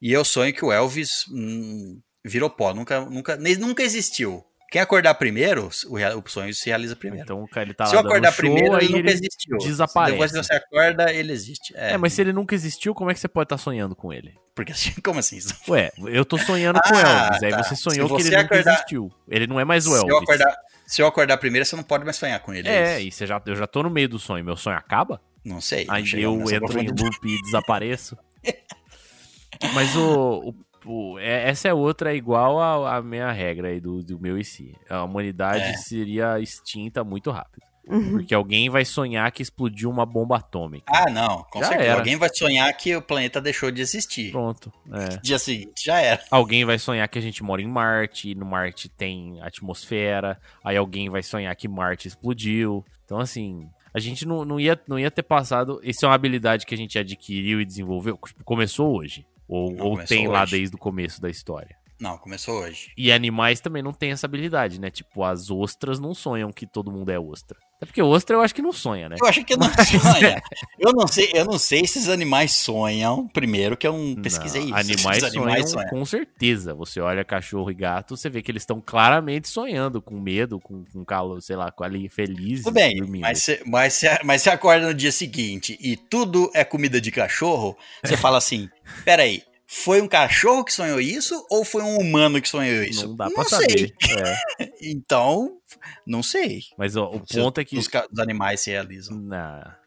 e eu sonho que o Elvis hum, virou pó, nunca, nunca, nem- nunca existiu. Quem acordar primeiro, o, sonho se realiza primeiro. Então cara ele tá se eu acordar show, primeiro, aí ele nunca ele existiu. desaparece. Depois que você acorda, ele existe. É, É, mas se ele nunca existiu, como é que você pode estar sonhando com ele? Porque assim, como assim? Ué, eu tô sonhando com o Ah, Elvis, aí tá. você sonhou Se que você ele nunca acordar- existiu. Ele não é mais o Se Elvis. eu, acordar, se eu acordar primeiro, você não pode mais sonhar com ele. É, isso? e você já, eu já tô no meio do sonho. Meu sonho acaba? Não sei. Aí eu entro em loop e desapareço. Mas o, o- o- é- essa é outra, é igual a, a minha regra aí do, do meu e si. A humanidade É. seria extinta muito rápido. Uhum. Porque alguém vai sonhar que explodiu uma bomba atômica. Ah, não. Com Já certeza. era. Alguém vai sonhar que o planeta deixou de existir. Pronto. é. Dia seguinte, já era. Alguém vai sonhar que a gente mora em Marte, e no Marte tem atmosfera. Aí alguém vai sonhar que Marte explodiu. Então, assim, a gente não, não, ia, não ia ter passado. Isso é uma habilidade que a gente adquiriu e desenvolveu. tipo, Começou hoje. Ou, ou começou tem lá hoje. desde o começo da história. Não, começou hoje. E animais também não têm essa habilidade, né? Tipo, as ostras não sonham que todo mundo é ostra. Até porque ostra eu acho que não sonha, né? Eu acho que não sonha. Eu não sei, eu não sei se esses animais sonham. Primeiro que eu não pesquisei Não, isso. Animais, Esses sonham, com certeza. Você olha cachorro e gato, você vê que eles estão claramente sonhando, com medo, com, com calor, sei lá, com ali felizes. Tudo bem, dormindo. mas você mas cê- mas você acorda no dia seguinte e tudo é comida de cachorro, você fala assim: peraí, foi um cachorro que sonhou isso ou foi um humano que sonhou isso? Não dá pra sei. saber. É. Então, não sei. Mas ó, o Se ponto é que os, os animais se realizam.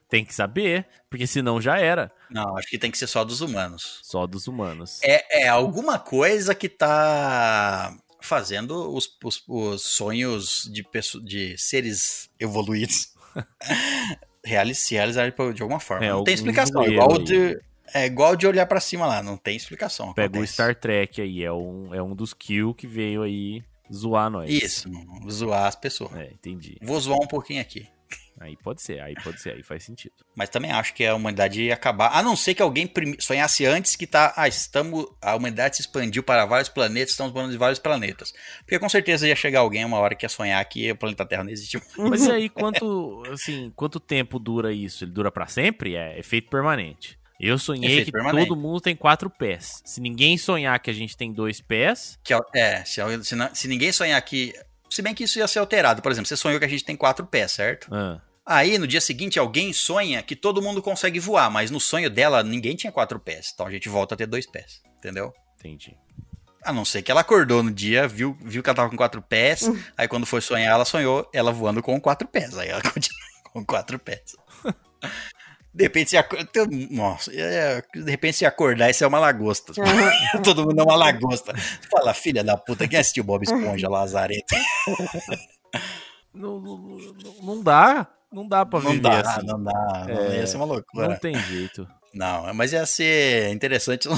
tem que saber, porque senão já era. Não, acho que tem que ser só dos humanos. Só dos humanos. É, é alguma coisa que tá fazendo os, os- os sonhos de, de seres evoluídos se realizarem por- de alguma forma. É, não tem explicação. zoeiro Igual o de. É igual de olhar pra cima lá, não tem explicação. Pega o acontece. Star Trek aí, é um, é um dos kills que veio aí zoar nós. Isso, zoar as pessoas. É, entendi. Vou zoar um pouquinho aqui. Aí pode ser, aí pode ser, aí faz sentido. Mas também acho que a humanidade ia acabar. A não ser que alguém sonhasse antes que tá. Ah, estamos. A humanidade se expandiu para vários planetas, estamos morando em vários planetas. Porque com certeza ia chegar alguém uma hora que ia sonhar que o planeta Terra não existe. Mas e aí, quanto, assim, quanto tempo dura isso? Ele dura pra sempre? É efeito permanente. Eu sonhei Efeito que permanente. todo mundo tem quatro pés. Se ninguém sonhar que a gente tem dois pés, Que, é, se, se, não- se ninguém sonhar que. Se bem que isso ia ser alterado. Por exemplo, você sonhou que a gente tem quatro pés, certo? ah, Aí, no dia seguinte, alguém sonha que todo mundo consegue voar, mas no sonho dela, ninguém tinha quatro pés. Então a gente volta a ter dois pés, entendeu? entendi. A não ser que ela acordou no dia, viu, viu que ela tava com quatro pés, aí quando foi sonhar, ela sonhou ela voando com quatro pés. Aí ela continua com quatro pés. De repente se acordar. Nossa, é, de repente se acordar, isso é uma lagosta. Todo mundo é uma lagosta. Você Fala, filha da puta, quem assistiu Bob Esponja, Lazareta? Não, não, não- não dá, não dá pra Não viver dá, assim. não dá. Não, É, ia ser uma loucura. Não tem jeito. Não, mas ia ser interessante.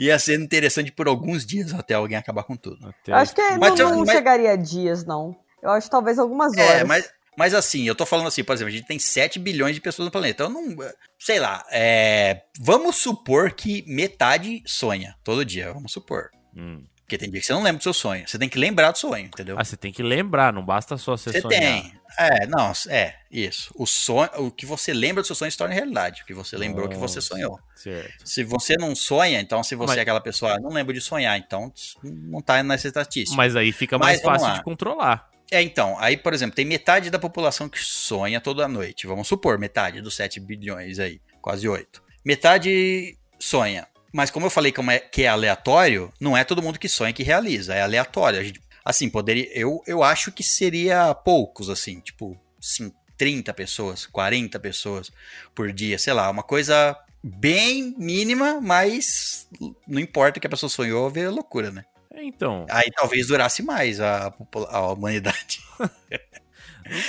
ia ser interessante por alguns dias até alguém acabar com tudo. Até Eu acho que não, Mas eu- não mas- chegaria a dias, não. Eu acho talvez algumas horas. É, mas, mas assim, eu tô falando assim, por exemplo, a gente tem 7 bilhões de pessoas no planeta. Eu não. Sei lá, é, vamos supor que metade sonha todo dia, vamos supor. Hum. Porque tem dia que você não lembra do seu sonho. Você tem que lembrar do sonho, entendeu? Ah, você tem que lembrar, não basta só você, Você sonhar. tem. É, não, é, isso. O sonho, o que você lembra do seu sonho se torna realidade. O que você lembrou que você sonhou. Certo. Se você não sonha, então se você Mas- é aquela pessoa, ah, não lembro de sonhar, então não tá nessa estatística. Mas aí fica Mas mais vamos fácil de controlar. É, então, aí, por exemplo, tem metade da população que sonha toda noite. Vamos supor, metade dos 7 bilhões aí, quase 8. Metade sonha. Mas como eu falei como é, que é aleatório, não é todo mundo que sonha que realiza, é aleatório. Gente, assim, poderia. Eu, eu acho que seria poucos, assim, tipo, sim, 30 pessoas, 40 pessoas por dia, sei lá, uma coisa bem mínima, mas não importa que a pessoa sonhou, é loucura, né? É, Então, Aí talvez durasse mais a, a humanidade.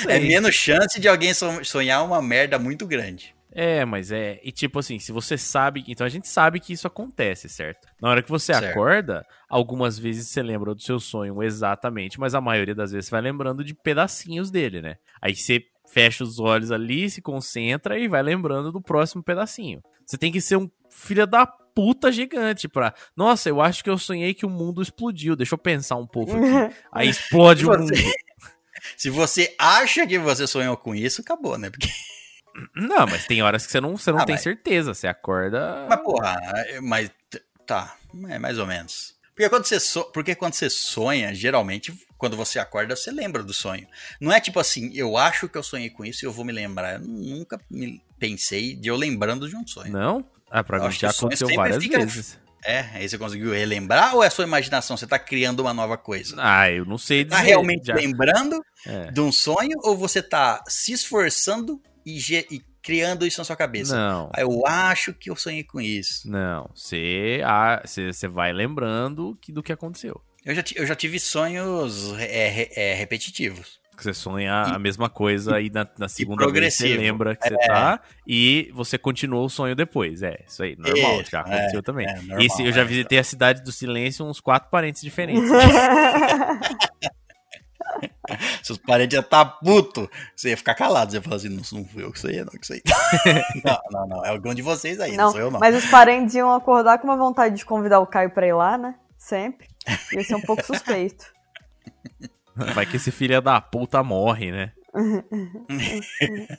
É menos chance de alguém son- sonhar uma merda muito grande. É, mas é. E tipo assim, se você sabe. Então a gente sabe que isso acontece, certo? Na hora que você Certo. acorda, algumas vezes você lembra do seu sonho exatamente, mas a maioria das vezes você vai lembrando de pedacinhos dele, né? Aí você fecha os olhos ali, se concentra e vai lembrando do próximo pedacinho. Você tem que ser um filho da puta gigante pra. Nossa, eu acho que eu sonhei que o mundo explodiu. Deixa eu pensar um pouco aqui. Aí explode o mundo. Se você acha que você sonhou com isso, acabou, né? Porque, Não, mas tem horas que você não, você não Ah, tem mas- certeza. Você acorda. mas porra, é- mas tá, é mais ou menos. Porque quando, você so- Porque quando você sonha, geralmente, quando você acorda, você lembra do sonho. Não é tipo assim, eu acho que eu sonhei com isso e eu vou me lembrar. Eu nunca me pensei de eu lembrando de um sonho. Não? Ah, pra mim já sonho aconteceu várias fica- vezes. É, aí você conseguiu relembrar ou é sua imaginação? Você tá criando uma nova coisa? Ah, eu não sei dizer. tá realmente já. lembrando É. de um sonho ou você tá se esforçando e, ge- e criando isso na sua cabeça? Não, Ah, Eu acho que eu sonhei com isso. não. Você ah, você você vai lembrando que, do que aconteceu. Eu já, eu já tive sonhos é, é, repetitivos. Que Você sonha a E- mesma coisa e na, na segunda vez você lembra que você tá e você continua o sonho depois. É, isso aí, normal, Isso, já é, aconteceu também. é, normal, Esse, eu já é, visitei a cidade do silêncio uns quatro parentes diferentes. Seus parentes já tá puto. Você ia ficar calado. Você ia falar assim: não, não fui eu que sei, não, que sei. não, não, não. É algum de vocês aí, não, Não, sou eu, não. mas os parentes iam acordar com uma vontade de convidar o Caio pra ir lá, né? Sempre. Ia ser um pouco suspeito. Vai que esse filho da puta morre, né?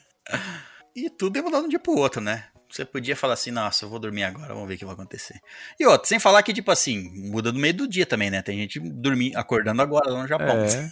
E tudo ia mudar de um dia pro outro, né? Você podia falar assim, nossa, eu vou dormir agora, vamos ver o que vai acontecer. E outra, sem falar que, tipo assim, muda no meio do dia também, né? Tem gente dormir, acordando agora lá no Japão. É.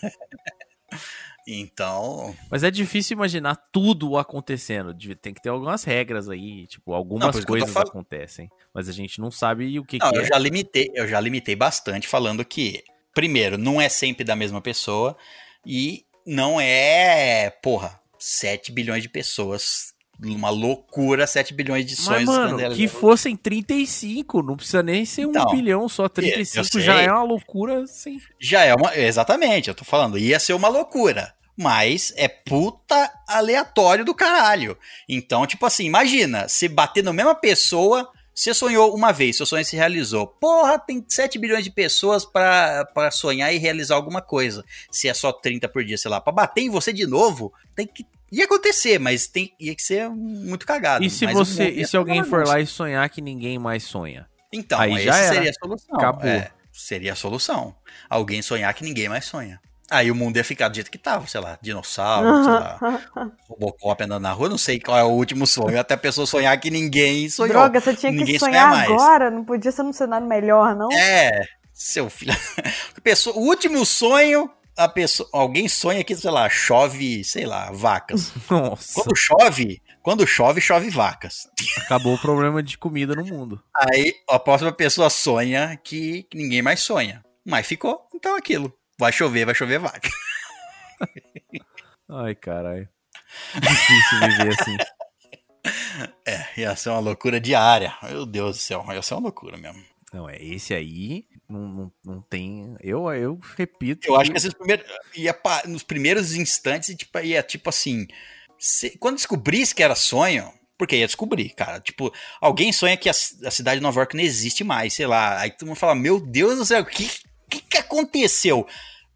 Então, Mas é difícil imaginar tudo acontecendo. Tem que ter algumas regras aí. Tipo, Não, algumas tô coisas falando. acontecem. Mas a gente não sabe o que, não, que eu é. já limitei, eu já limitei bastante falando que, primeiro, não é sempre da mesma pessoa e não é, porra, 7 bilhões de pessoas. Uma loucura, 7 bilhões de Mas, sonhos. mano, quando que fossem 35, não precisa nem ser um Então, bilhão, só 35 eu já é uma loucura, sim. Já é uma. Exatamente, eu tô falando, ia ser uma loucura. mas é puta aleatório do caralho. Então, tipo assim, imagina, se bater na mesma pessoa, você sonhou uma vez, seu sonho se realizou. Porra, tem 7 bilhões de pessoas pra pra sonhar e realizar alguma coisa. Se é só 30 por dia, sei lá, pra bater em você de novo, tem que. Ia acontecer, mas tem, ia que ser muito cagado. E se Mas você, ia e se alguém for lá e sonhar que ninguém mais sonha? Então, Aí essa já seria a solução. Acabou. É, seria a solução. Alguém sonhar que ninguém mais sonha. Aí o mundo ia ficar do jeito que tava, sei lá, dinossauro, sei lá, Robocop andando na rua, não sei qual é o último sonho, até a pessoa sonhar que ninguém sonhou. Droga, você tinha que Ninguém sonha sonhar mais. agora, não podia ser num cenário melhor, não? É, seu filho. Pessoa, o último sonho, a pessoa, alguém sonha que, sei lá, chove, sei lá, vacas. Nossa, Quando chove, quando chove, chove vacas. acabou o problema de comida no mundo. Aí a próxima pessoa sonha que, que ninguém mais sonha. Mas ficou, então aquilo. Vai chover, vai chover vaca. Ai, caralho. Difícil viver assim. É, ia ser uma loucura diária. Meu Deus do céu, ia ser uma loucura mesmo. Não, é esse aí não, não, não tem. Eu, eu repito. Eu acho que esses primeiros. Ia pa- nos primeiros instantes, tipo, ia tipo assim. se- quando descobrisse que era sonho, porque ia descobrir, cara. Tipo, alguém sonha que a, a cidade de Nova York não existe mais, sei lá. Aí todo mundo fala: Meu Deus do céu, o que, que, que aconteceu?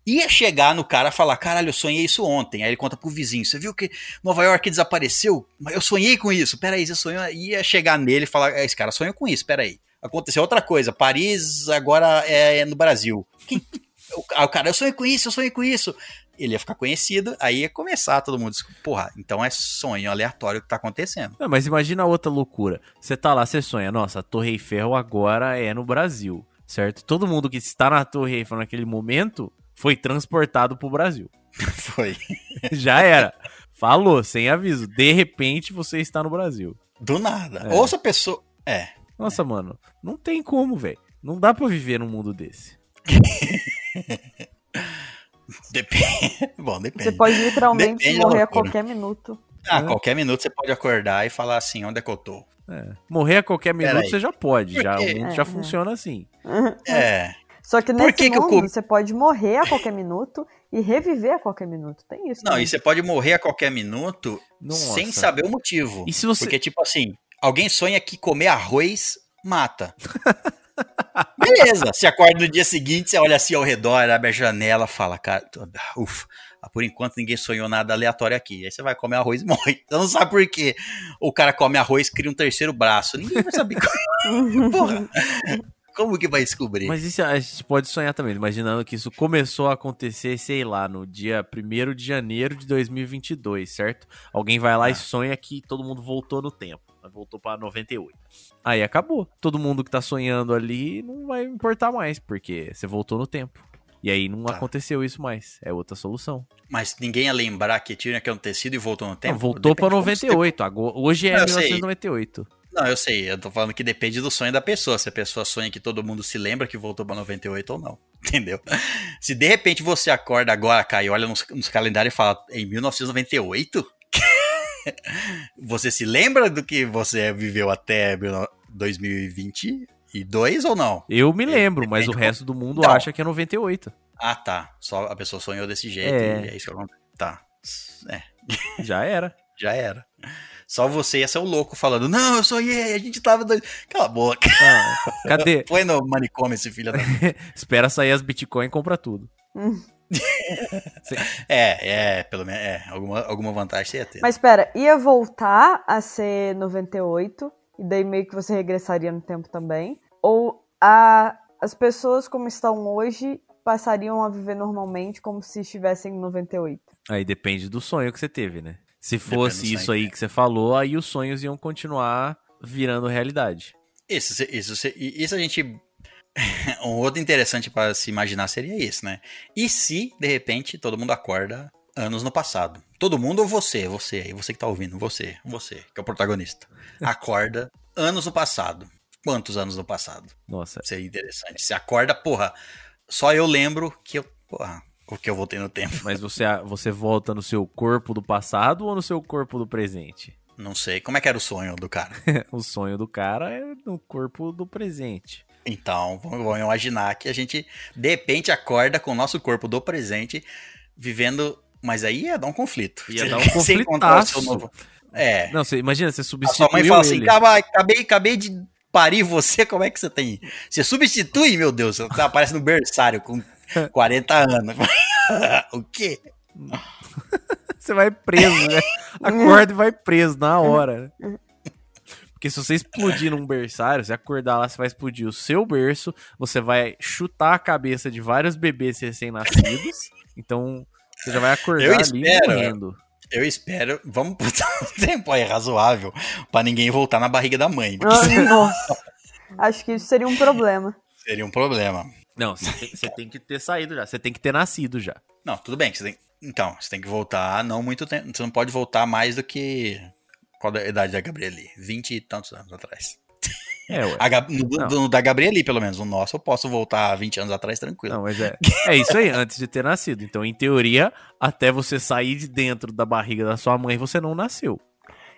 Ia chegar no cara falar: Caralho, eu sonhei isso ontem. Aí ele conta pro vizinho: Você viu que Nova York desapareceu? Eu sonhei com isso. Peraí, você sonhou? Ia chegar nele e falar: "É, Esse cara sonhou com isso, peraí. Aconteceu outra coisa. Paris agora é no Brasil. Ah, o cara, eu sonhei com isso, eu sonhei com isso. Ele ia ficar conhecido, aí ia começar todo mundo. Porra, então é sonho aleatório que tá acontecendo. Não, mas imagina outra loucura. Você tá lá, você sonha, nossa, a Torre Eiffel agora é no Brasil, certo? Todo mundo que está na Torre Eiffel naquele momento foi transportado pro Brasil. Foi. Já era. Falou, sem aviso. De repente você está no Brasil. Do nada. É. Ou se a pessoa. É. Nossa, mano, não tem como, velho. Não dá pra viver num mundo desse. Depende. Bom, depende. Você pode literalmente Depende morrer a qualquer minuto. Ah, qualquer minuto você pode acordar e falar assim: onde é que eu tô? É. Morrer a qualquer minuto você já pode. Já, quê? o mundo É, já é. funciona assim. É. Só que nesse que que eu mundo com- você pode morrer a qualquer minuto e reviver a qualquer minuto. Tem isso. Não, também. e você pode morrer a qualquer minuto Nossa. sem saber o motivo. E se você. Porque, tipo assim, alguém sonha que comer arroz mata. Beleza, você acorda no dia seguinte, você olha assim ao redor, abre a janela, fala, cara, ufa, ah, por enquanto ninguém sonhou nada aleatório aqui. Aí você vai comer arroz e morre. Você não sabe por quê. O cara come arroz e cria um terceiro braço. Ninguém vai saber. como- Porra, como que vai descobrir? Mas isso a gente pode sonhar também, imaginando que isso começou a acontecer, sei lá, no dia 1 de janeiro de 2022, certo? Alguém vai lá Ah. e sonha que todo mundo voltou no tempo. Voltou pra 98. Aí acabou. Todo mundo que tá sonhando ali não vai importar mais, porque você voltou no tempo. E aí não Tá. aconteceu isso mais. É outra solução. Mas ninguém ia lembrar que tinha acontecido e voltou no tempo? Não, voltou você- 98. Agora, hoje é Não, eu sei. 1998. Não, eu sei, eu tô falando que depende do sonho da pessoa. Se a pessoa sonha que todo mundo se lembra que voltou pra 98 ou não. Entendeu? Se de repente você acorda agora, Caio, e olha nos, nos calendários e fala, em 1998? você se lembra do que você viveu até 2022 ou não? Eu me lembro, mas o resto do mundo Não. acha que é 98. Ah, tá. Só a pessoa sonhou desse jeito É. e é isso que acontece. Tá. É, Já era. já era. Só você ia ser o louco falando, não, eu sonhei, a gente tava doido. Cala a boca. Ah, cadê? Põe no manicômio esse filho da Espera sair as Bitcoin e compra tudo. É, é, pelo menos, é, alguma, alguma vantagem você ia ter. Mas espera, ia voltar a ser 98 e daí meio que você regressaria no tempo também? Ou a, as pessoas como estão hoje passariam a viver normalmente como se estivessem em 98? Aí depende do sonho que você teve, né? Se fosse sonho, isso aí que você falou, aí os sonhos iam continuar virando realidade. Isso, isso, isso a gente. um outro interessante para se imaginar seria isso, né? E se, de repente, todo mundo acorda anos no passado? Todo mundo ou você? Você aí, você que tá ouvindo, você, você, que é o protagonista. Acorda anos no passado. Quantos anos no passado? Nossa, Seria interessante. Você acorda, porra, só eu lembro que eu. Porra, o que eu voltei no tempo. mas você, você volta no seu corpo do passado ou no seu corpo do presente? Não sei. Como é que era o sonho do cara? o sonho do cara é no corpo do presente. Então, vamos vamos imaginar que a gente, de repente, acorda com o nosso corpo do presente, vivendo Mas aí ia dar um conflito. Ia dar um Você encontrar o seu conflitaço. novo. É. Não, você imagina, você A substituiu sua mãe fala assim: ele. "Acaba- acabei, acabei de parir você, como é que você tem? Você substitui, meu Deus, você tá- aparece no berçário com 40 anos. o quê? Você vai preso, né? Acorda e vai preso na hora. né? Porque se você explodir num berçário, você acordar lá, você vai explodir o seu berço, você vai chutar a cabeça de vários bebês recém-nascidos. Então, você já vai acordar Eu ali espero. morrendo. Eu espero, vamos botar um tempo aí razoável pra ninguém voltar na barriga da mãe, porque Ai, nossa. Acho que isso seria um problema. seria um problema. Não, você tem, que ter saído já. Você tem que ter nascido já. Não, tudo bem, tem, então, você tem que voltar não muito tempo, você não pode voltar mais do que qual a idade da Gabrieli? 20 e tantos anos atrás. É, ué. A Gab- no, no da Gabrieli, pelo menos, o nosso eu posso voltar 20 anos atrás tranquilo. Não, mas é. É isso aí, antes de ter nascido. Então, em teoria, até você sair de dentro da barriga da sua mãe, você não nasceu.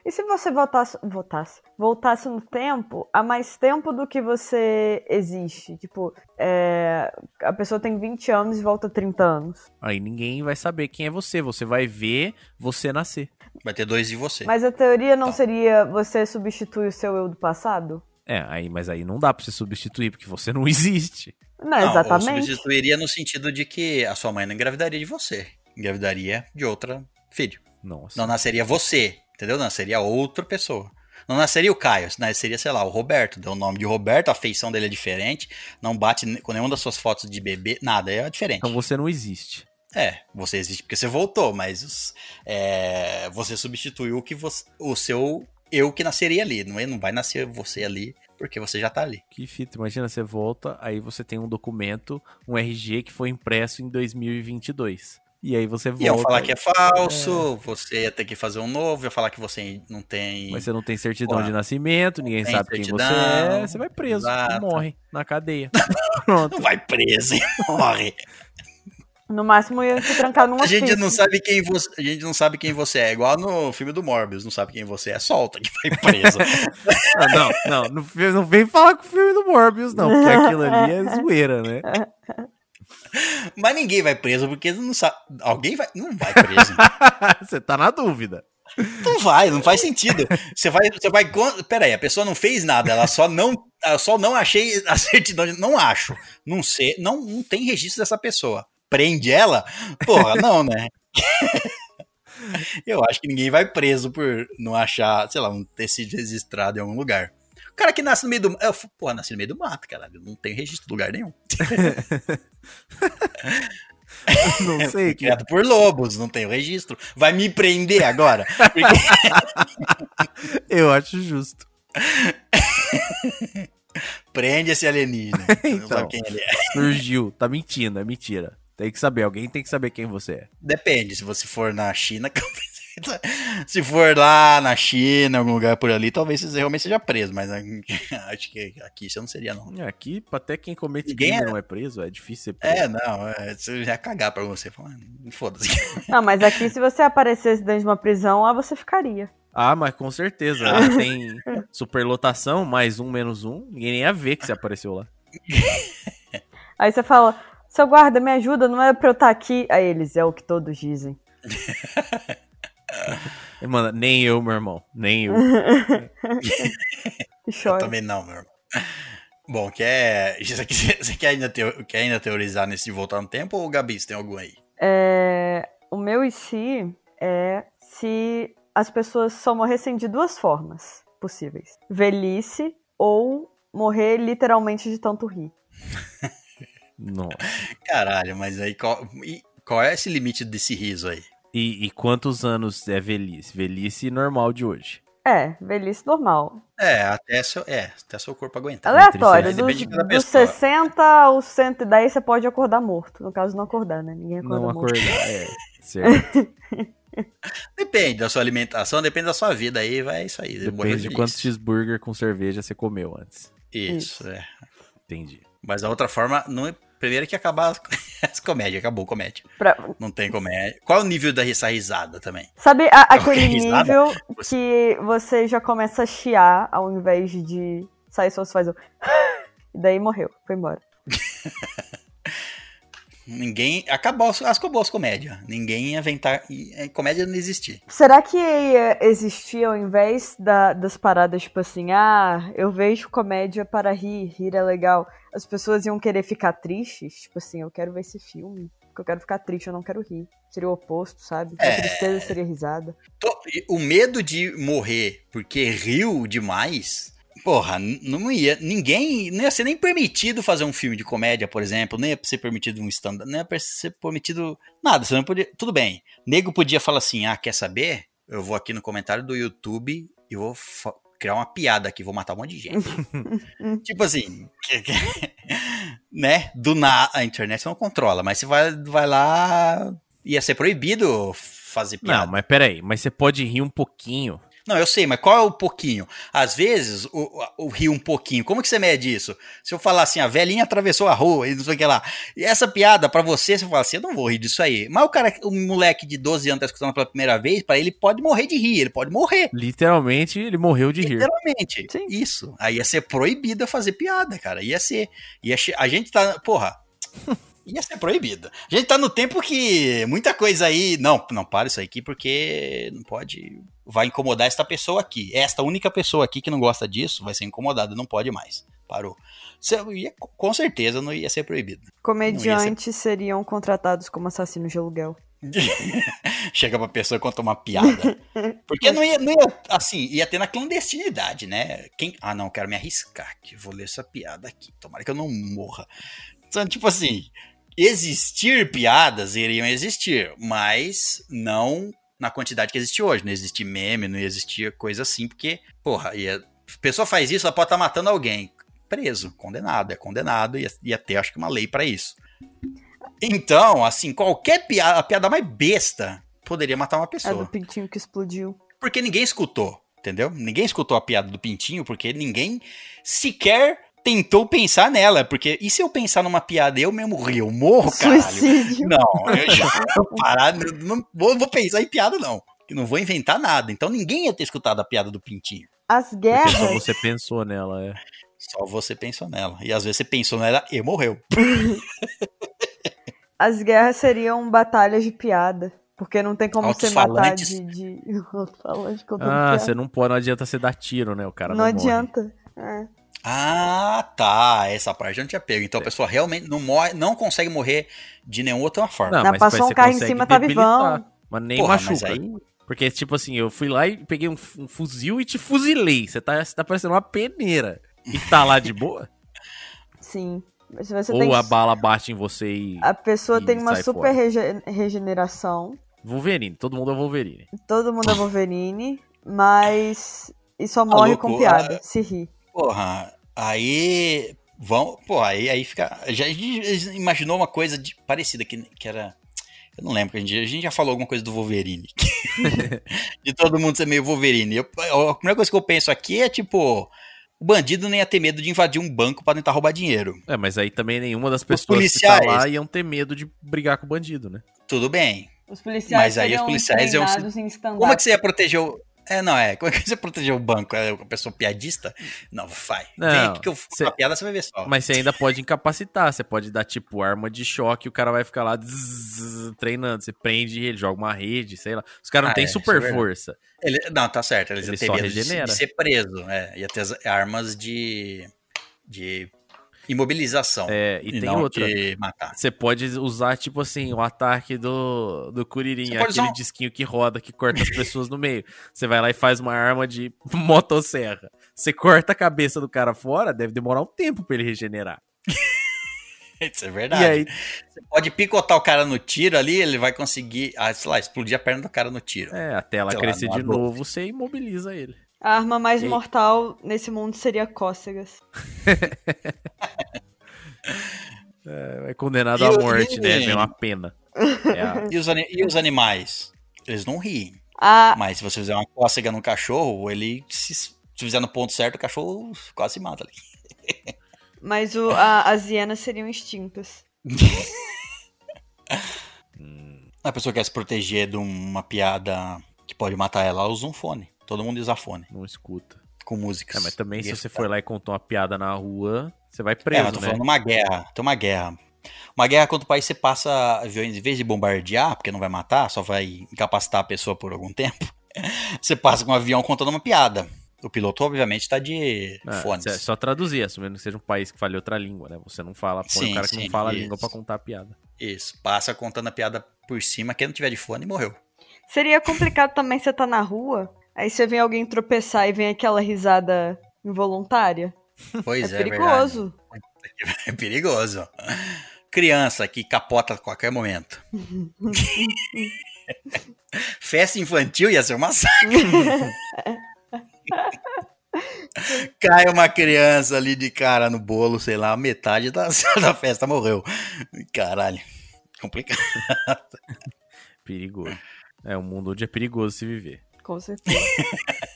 E se você voltasse, voltasse, voltasse no tempo, há mais tempo do que você existe? Tipo, é, a pessoa tem 20 anos e volta 30 anos. Aí ninguém vai saber quem é você. Você vai ver você nascer. Vai ter dois de você. Mas a teoria não Tá. seria você substitui o seu eu do passado? É, aí, mas aí não dá pra você substituir, porque você não existe. Não, Não, ou exatamente. substituiria no sentido de que a sua mãe não engravidaria de você. Engravidaria de outra filho. Nossa. Não nasceria você, entendeu? Nasceria outra pessoa. Não nasceria o Caio, nasceria, sei lá, o Roberto. Deu o nome de Roberto, a feição dele é diferente. Não bate com nenhuma das suas fotos de bebê, nada, é diferente. Então você não existe. É, você existe porque você voltou, mas é, você substituiu o que você, o seu eu que nasceria ali. Não, é, não vai nascer você ali porque você já tá ali. Que fita. Imagina, você volta, aí você tem um documento, um RG que foi impresso em 2022. E aí você volta. Iam falar que é falso, você ia ter que fazer um novo, ia falar que você não tem. Mas você não tem certidão Pô, de nascimento, ninguém sabe quem você certidão, é. Você vai preso, morre na cadeia. Pronto. Não vai preso, hein? morre. No máximo ia te trancar numa A gente não sabe quem você, a gente não sabe quem você é, igual no filme do Morbius, não sabe quem você é, solta que vai preso. Ah, não, não, não, não vem falar com o filme do Morbius, não, porque aquilo ali é zoeira, né? Mas ninguém vai preso porque não sabe, alguém vai, não vai preso. você tá na dúvida. Não vai, não faz sentido. Você vai, você vai, pera aí, a pessoa não fez nada, ela só não, ela só não achei a certidão, de- não acho, não sei, não, não tem registro dessa pessoa. Prende ela? Porra, não, né? Eu acho que ninguém vai preso por não achar, sei lá, não ter sido registrado em algum lugar. O cara que nasce no meio do. Eu, porra, nasce no meio do mato, caralho. Não tem registro em lugar nenhum. Não sei. Que... Criado por lobos, não tem o registro. Vai me prender agora? Porque Eu acho justo. prende esse alienígena. Você não Então. sabe quem ele é. Surgiu. Tá mentindo, é mentira. Tem que saber, alguém tem que saber quem você é. Depende, se você for na China. Se for lá na China, algum lugar por ali, talvez você realmente seja preso, mas acho que aqui você não seria, não. É, Aqui, até quem comete Ninguém crime é- não é preso, é difícil ser preso. É, não, é, você já ia cagar pra você. "Ah, Foda-se. Não, mas aqui se você aparecesse dentro de uma prisão, lá você ficaria. Ah, mas com certeza. Lá tem superlotação, mais um, menos um. Ninguém nem ia ver que você apareceu lá. Aí você fala, seu guarda, me ajuda, não é pra eu estar aqui. Aí eles, é o que todos dizem. Mano, nem eu, meu irmão. Nem eu. Eu também não, meu irmão. Bom, quer, você quer ainda, teo- quer ainda teorizar nesse de voltar no tempo ou Gabi, você tem algum aí? É, o meu e se é se as pessoas só morressem de duas formas possíveis: velhice ou morrer literalmente de tanto rir. Nossa. Caralho, mas aí qual, e qual é esse limite desse riso aí? E, e quantos anos é velhice? Velhice normal de hoje. É, velhice normal. É, até seu, é, até seu corpo aguentar. Aleatório, dos, depende de cada dos pessoa. 60 aos 110 você pode acordar morto. No caso, não acordar, né? Ninguém acorda Não morto. acordar, é. Certo. Depende da sua alimentação, depende da sua vida aí, vai isso aí. Depende de quantos cheeseburger com cerveja você comeu antes. Isso, é. Entendi. Mas a outra forma, não é, primeiro que acabar as, as comédias, acabou comédia. Pra- Não tem comédia. Qual é o nível dessa risada também? Sabe a- aquele nível que você já começa a chiar ao invés de sair só você faz o. E daí morreu, foi embora. Ninguém. Acabou, as- acabou as comédias. Ninguém ia inventar. e- e Comédia não existir. Será que ia existir ao invés da- das paradas, tipo assim, ah, eu vejo comédia para rir, rir é legal, as pessoas iam querer ficar tristes? Tipo assim, eu quero ver esse filme, porque eu quero ficar triste, eu não quero rir. Seria o oposto, sabe? A É. tristeza seria risada. O medo de morrer porque riu demais. Porra, não ia. Ninguém. Não ia ser nem permitido fazer um filme de comédia, por exemplo. Nem ia ser permitido um stand Não ia ser permitido nada. Você não podia. Tudo bem. Nego podia falar assim: ah, quer saber? Eu vou aqui no comentário do YouTube e vou criar uma piada aqui, vou matar um monte de gente. tipo assim. né? Do nada. A internet não controla, mas você vai, vai lá. Ia ser proibido fazer piada. Não, mas peraí, mas você pode rir um pouquinho. Não, eu sei, mas qual é o pouquinho? Às vezes, o, o rir um pouquinho, como que você mede isso? Se eu falar assim, a velhinha atravessou a rua e não sei o que lá. E essa piada, pra você, você fala assim, eu não vou rir disso aí. Mas o cara, o moleque de 12 anos tá escutando pela primeira vez, pra ele pode morrer de rir, ele pode morrer. Literalmente, ele morreu de rir. Literalmente. Sim. Isso. Aí ia ser proibido fazer piada, cara. Ia ser. Ia a gente tá. Porra. Ia ser proibido. A gente tá no tempo que muita coisa aí. Não, não para isso aqui porque não pode. Vai incomodar esta pessoa aqui. Esta única pessoa aqui que não gosta disso vai ser incomodada, não pode mais. Parou. Ia- com certeza não ia ser proibido. Comediantes seriam contratados como assassinos de aluguel. Chega pra pessoa e conta uma piada. Porque não ia, não ia, assim, ia ter na clandestinidade, né? Quem, ah, não, quero me arriscar aqui, vou ler essa piada aqui, tomara que eu não morra. Então, tipo assim, existir piadas iriam existir, mas não na quantidade que existe hoje. Não existir meme, não existia coisa assim, porque, porra, ia, a pessoa faz isso, ela pode estar matando alguém. Preso, condenado, é condenado, ia, ia ter, acho que, uma lei pra isso. Então, assim, qualquer piada, a piada mais besta poderia matar uma É do pessoa. pintinho que explodiu. Porque ninguém escutou, entendeu? Ninguém escutou a piada do pintinho, porque ninguém sequer tentou pensar nela. Porque, e se eu pensar numa piada e eu mesmo eu morro, caralho? Suicídio. Não, eu já vou parar, não, não vou, vou pensar em piada, não. Eu não vou inventar nada. Então ninguém ia ter escutado a piada do pintinho. As Porque só guerras. você pensou nela, é. Só você pensou nela. E às vezes você pensou nela e morreu. As guerras seriam batalhas de piada. Porque não tem como você matar de. de... Ah, você não pode, não adianta você dar tiro, né? O cara não não, morre. adianta. É. Ah, tá. Essa parte eu não tinha pego. Então a pessoa realmente não morre, não consegue morrer de nenhuma outra forma. Não, Não, mas passou um carro em cima, tá vivão. Mas nem Porra, mas machuca. aí- Porque, tipo assim, eu fui lá e peguei um, um fuzil e te fuzilei. Você tá, tá parecendo uma peneira. E tá lá de boa? Sim. Mas você Ou tem... a bala bate em você e. a pessoa e tem uma super rege- regeneração. Wolverine, todo mundo é Wolverine. Todo mundo é Wolverine, mas. E só morre louco, com piada, ah. se ri. Porra, aí. Vão, pô, aí, aí fica. Já a gente imaginou uma coisa de- parecida, que, que era. Eu não lembro, a gente, a gente já falou alguma coisa do Wolverine. de todo mundo ser meio Wolverine. Eu- a primeira coisa que eu penso aqui é tipo. O bandido nem ia ter medo de invadir um banco pra tentar roubar dinheiro. É, mas aí também nenhuma das pessoas que policiais- tá lá iam ter medo de brigar com o bandido, né? Tudo bem. Os policiais Mas aí os policiais iam. Como é que você ia proteger o. É, não, é. Como é que você ia proteger o banco? É uma pessoa piadista? Não, vai. Vem Não, aqui que eu cê- uma piada, você vai ver só. Mas você ainda pode incapacitar, você pode dar tipo arma de choque, o cara vai ficar lá zzz, treinando, você prende ele, joga uma rede, sei lá. Os caras não Ah, têm é, é super verdade. força. Ele- não, tá certo. Eles Ele iam ter medo de, de ser preso. É, ia ter as armas de. de imobilização. É, e, e tem outra. Você pode usar, tipo assim, o ataque do, do pode aquele um- disquinho que roda, que corta as pessoas no meio. Você vai lá e faz uma arma de motosserra. Você corta a cabeça do cara fora, deve demorar um tempo pra ele regenerar. Isso é verdade. E aí, Você pode picotar o cara no tiro ali, ele vai conseguir, ah, sei lá, explodir a perna do cara no tiro. é, até ela Sei lá, crescer no de novo, você imobiliza ele. A arma mais E- mortal nesse mundo seria cócegas. É, é condenado E à morte, né? É uma pena. É a- E, os e os animais? Eles não riem. A, Mas se você fizer uma cócega no cachorro, ele se, se fizer no ponto certo, o cachorro quase se mata ali. mas o, a- as hienas seriam extintas. A pessoa quer se proteger de uma piada que pode matar ela, ela usa um fone. Todo mundo usa fone, não escuta. com músicas. É, mas também E se você tá- for lá e contou uma piada na rua, você vai É, preso, mas tô né? falando uma guerra. Tem uma guerra. Uma guerra contra o país você passa aviões, em vez de bombardear, porque não vai matar, só vai incapacitar a pessoa por algum tempo, você passa com um avião contando uma piada. O piloto, obviamente, tá de É, fones. é só traduzir, assumindo que seja um país que fale outra língua, né? Você não fala, põe Sim, o cara que sim, não fala a isso. língua pra contar a piada. Isso, passa contando a piada por cima, quem não tiver de fone morreu. Seria complicado também você tá na rua, aí você vem alguém tropeçar e vem aquela risada involuntária. Pois é, é, perigoso. verdade. É perigoso. Criança que capota a qualquer momento. Festa infantil ia ser um massacre. Cai uma criança ali de cara no bolo, sei lá, metade da, da festa morreu. Caralho. Complicado. Perigoso. É um mundo onde é perigoso se viver. Com certeza.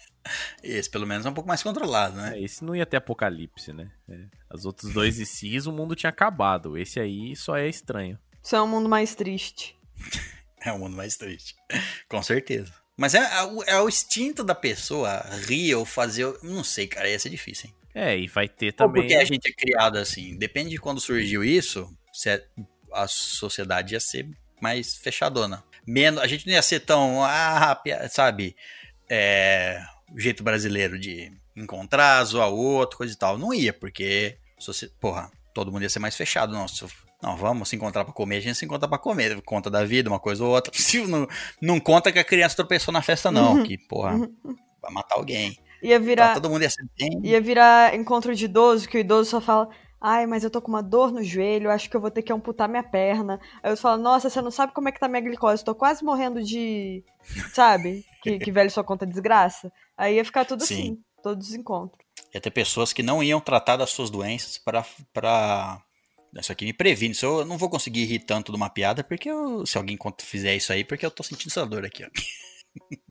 Esse, pelo menos, é um pouco mais controlado, né? É, esse não ia ter apocalipse, né? É. Os outros dois e cis, o mundo tinha acabado. Esse aí só é estranho. Isso é um mundo mais triste. É o mundo mais triste. Com certeza. Mas é, é o- é o instinto da pessoa rir ou fazer. Não sei, cara, ia ser difícil, hein? É, e vai ter Ou também. porque a gente é criado assim. Depende de quando surgiu isso, se é- a sociedade ia ser mais fechadona. Menos, a gente não ia ser tão. Ah, sabe? É, o jeito brasileiro de encontrar, zoar o outro, coisa e tal. Não ia, porque. socie- Porra, todo mundo ia ser mais fechado. Não, se não, vamos se encontrar pra comer, a gente se encontra pra comer. Conta da vida, uma coisa ou outra. Não, não conta que a criança tropeçou na festa, não. Que, porra, vai matar alguém. Ia Então, virar, todo mundo ia ser bem. ia virar encontro de idoso, que o idoso só fala. Ai, mas eu tô com uma dor no joelho, acho que eu vou ter que amputar minha perna. Aí eu falo, nossa, você não sabe como é que tá minha glicose, tô quase morrendo de. Sabe? Que, que velho só conta desgraça. Aí ia ficar tudo Sim. assim, todos os encontros. Ia ter pessoas que não iam tratar das suas doenças pra. pra... Isso aqui me previne. Eu não vou conseguir rir tanto de uma piada, porque eu- se alguém fizer isso aí, porque eu tô sentindo essa dor aqui, ó.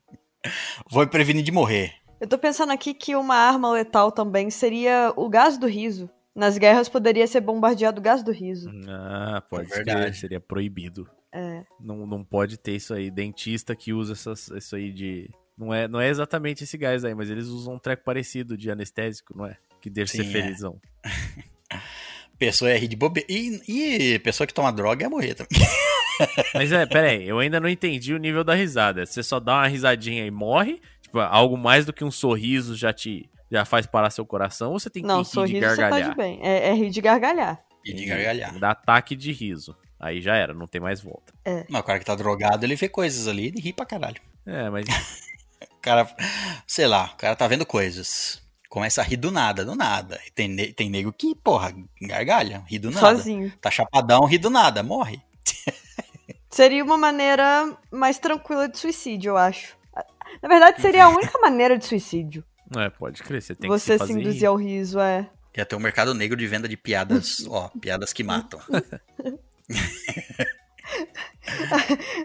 Vou me prevenir de morrer. Eu tô pensando aqui que uma arma letal também seria o gás do riso. Nas guerras poderia ser bombardeado o gás do riso. Ah, pode É ser. Seria proibido. É. Não, não pode ter isso aí. Dentista que usa essas, isso aí de. Não é, não é exatamente esse gás aí, mas eles usam um treco parecido de anestésico, não é? Que deve ser Sim, é. felizão. Pessoa ia rir de bobeira. E, e pessoa que toma droga ia morrer também. Mas é, pera aí, eu ainda não entendi o nível da risada. Você só dá uma risadinha e morre? Tipo, algo mais do que um sorriso já te já faz parar seu coração? Ou você tem que Não, rir de sorriso você tá gargalhar? de bem. É, é rir de gargalhar. E de gargalhar. Dá ataque de riso. Aí já era, não tem mais volta. Não, o cara que tá drogado, ele vê coisas ali e ri pra caralho. É, mas O cara, sei lá, o cara tá vendo coisas. Começa a rir do nada, do nada. E tem, ne- tem nego que, porra, gargalha, ri do nada. Sozinho. Tá chapadão, ri do nada, morre. Seria uma maneira mais tranquila de suicídio, eu acho. Na verdade, seria a única maneira de suicídio. É, pode crer, você tem você que se se fazer induzir rir. ao riso, é. Ia ter um mercado negro de venda de piadas, ó, piadas que matam.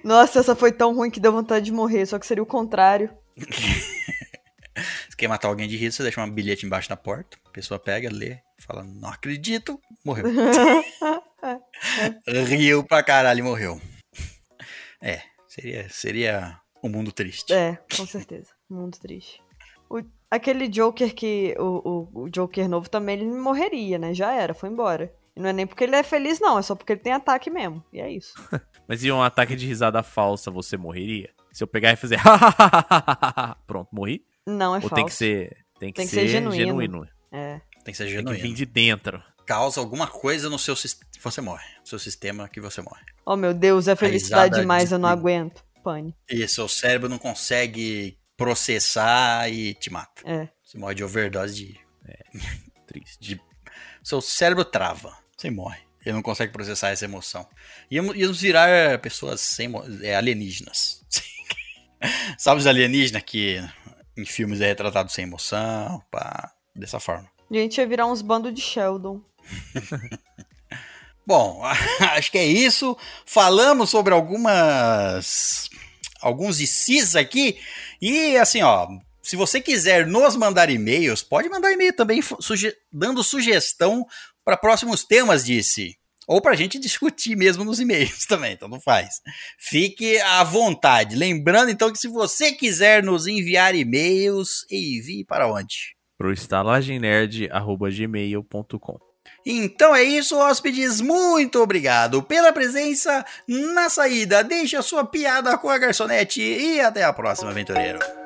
Nossa, essa foi tão ruim que deu vontade de morrer, só que seria o contrário. Se quer matar alguém de riso, você deixa um bilhete embaixo da porta, a pessoa pega, lê, fala, não acredito, morreu. Riu pra caralho e morreu. É, seria, seria um mundo triste. É, com certeza. Mundo triste. O- aquele Joker que. O, o, o Joker novo também, ele morreria, né? Já era, foi embora. E não é nem porque ele é feliz, não, é só porque ele tem ataque mesmo. E é isso. Mas e um ataque de risada falsa, você morreria? Se eu pegar e fazer pronto, morri? Não é Ou falso. tem que ser, tem que Tem que ser, ser genuíno. genuíno. É. Tem que ser Tem que genuíno. vir de dentro. Causa alguma coisa no seu sistema, você morre. No seu sistema que você morre. Oh, meu Deus, é felicidade demais, de- eu não aguento. Pane. E seu cérebro não consegue processar e te mata. É. Você morre de overdose de Triste. de- seu cérebro trava, você morre. Ele não consegue processar essa emoção. Íamos, íamos virar pessoas sem é, alienígenas. Sabe os alienígenas que em filmes é retratado sem emoção, pá, dessa forma. A gente ia virar uns bandos de Sheldon. Bom, acho que é isso. Falamos sobre algumas alguns ICs aqui e assim, ó, se você quiser nos mandar e-mails, pode mandar e-mail também suge- dando sugestão para próximos temas IC. Ou para a gente discutir mesmo nos e-mails também, então não faz. Fique à vontade. Lembrando então que se você quiser nos enviar e-mails, envie para onde? Pro estalagemnerd.gmail.com Então é isso, hóspedes. Muito obrigado pela presença na saída. Deixe a sua piada com a garçonete e até a próxima, aventureiro.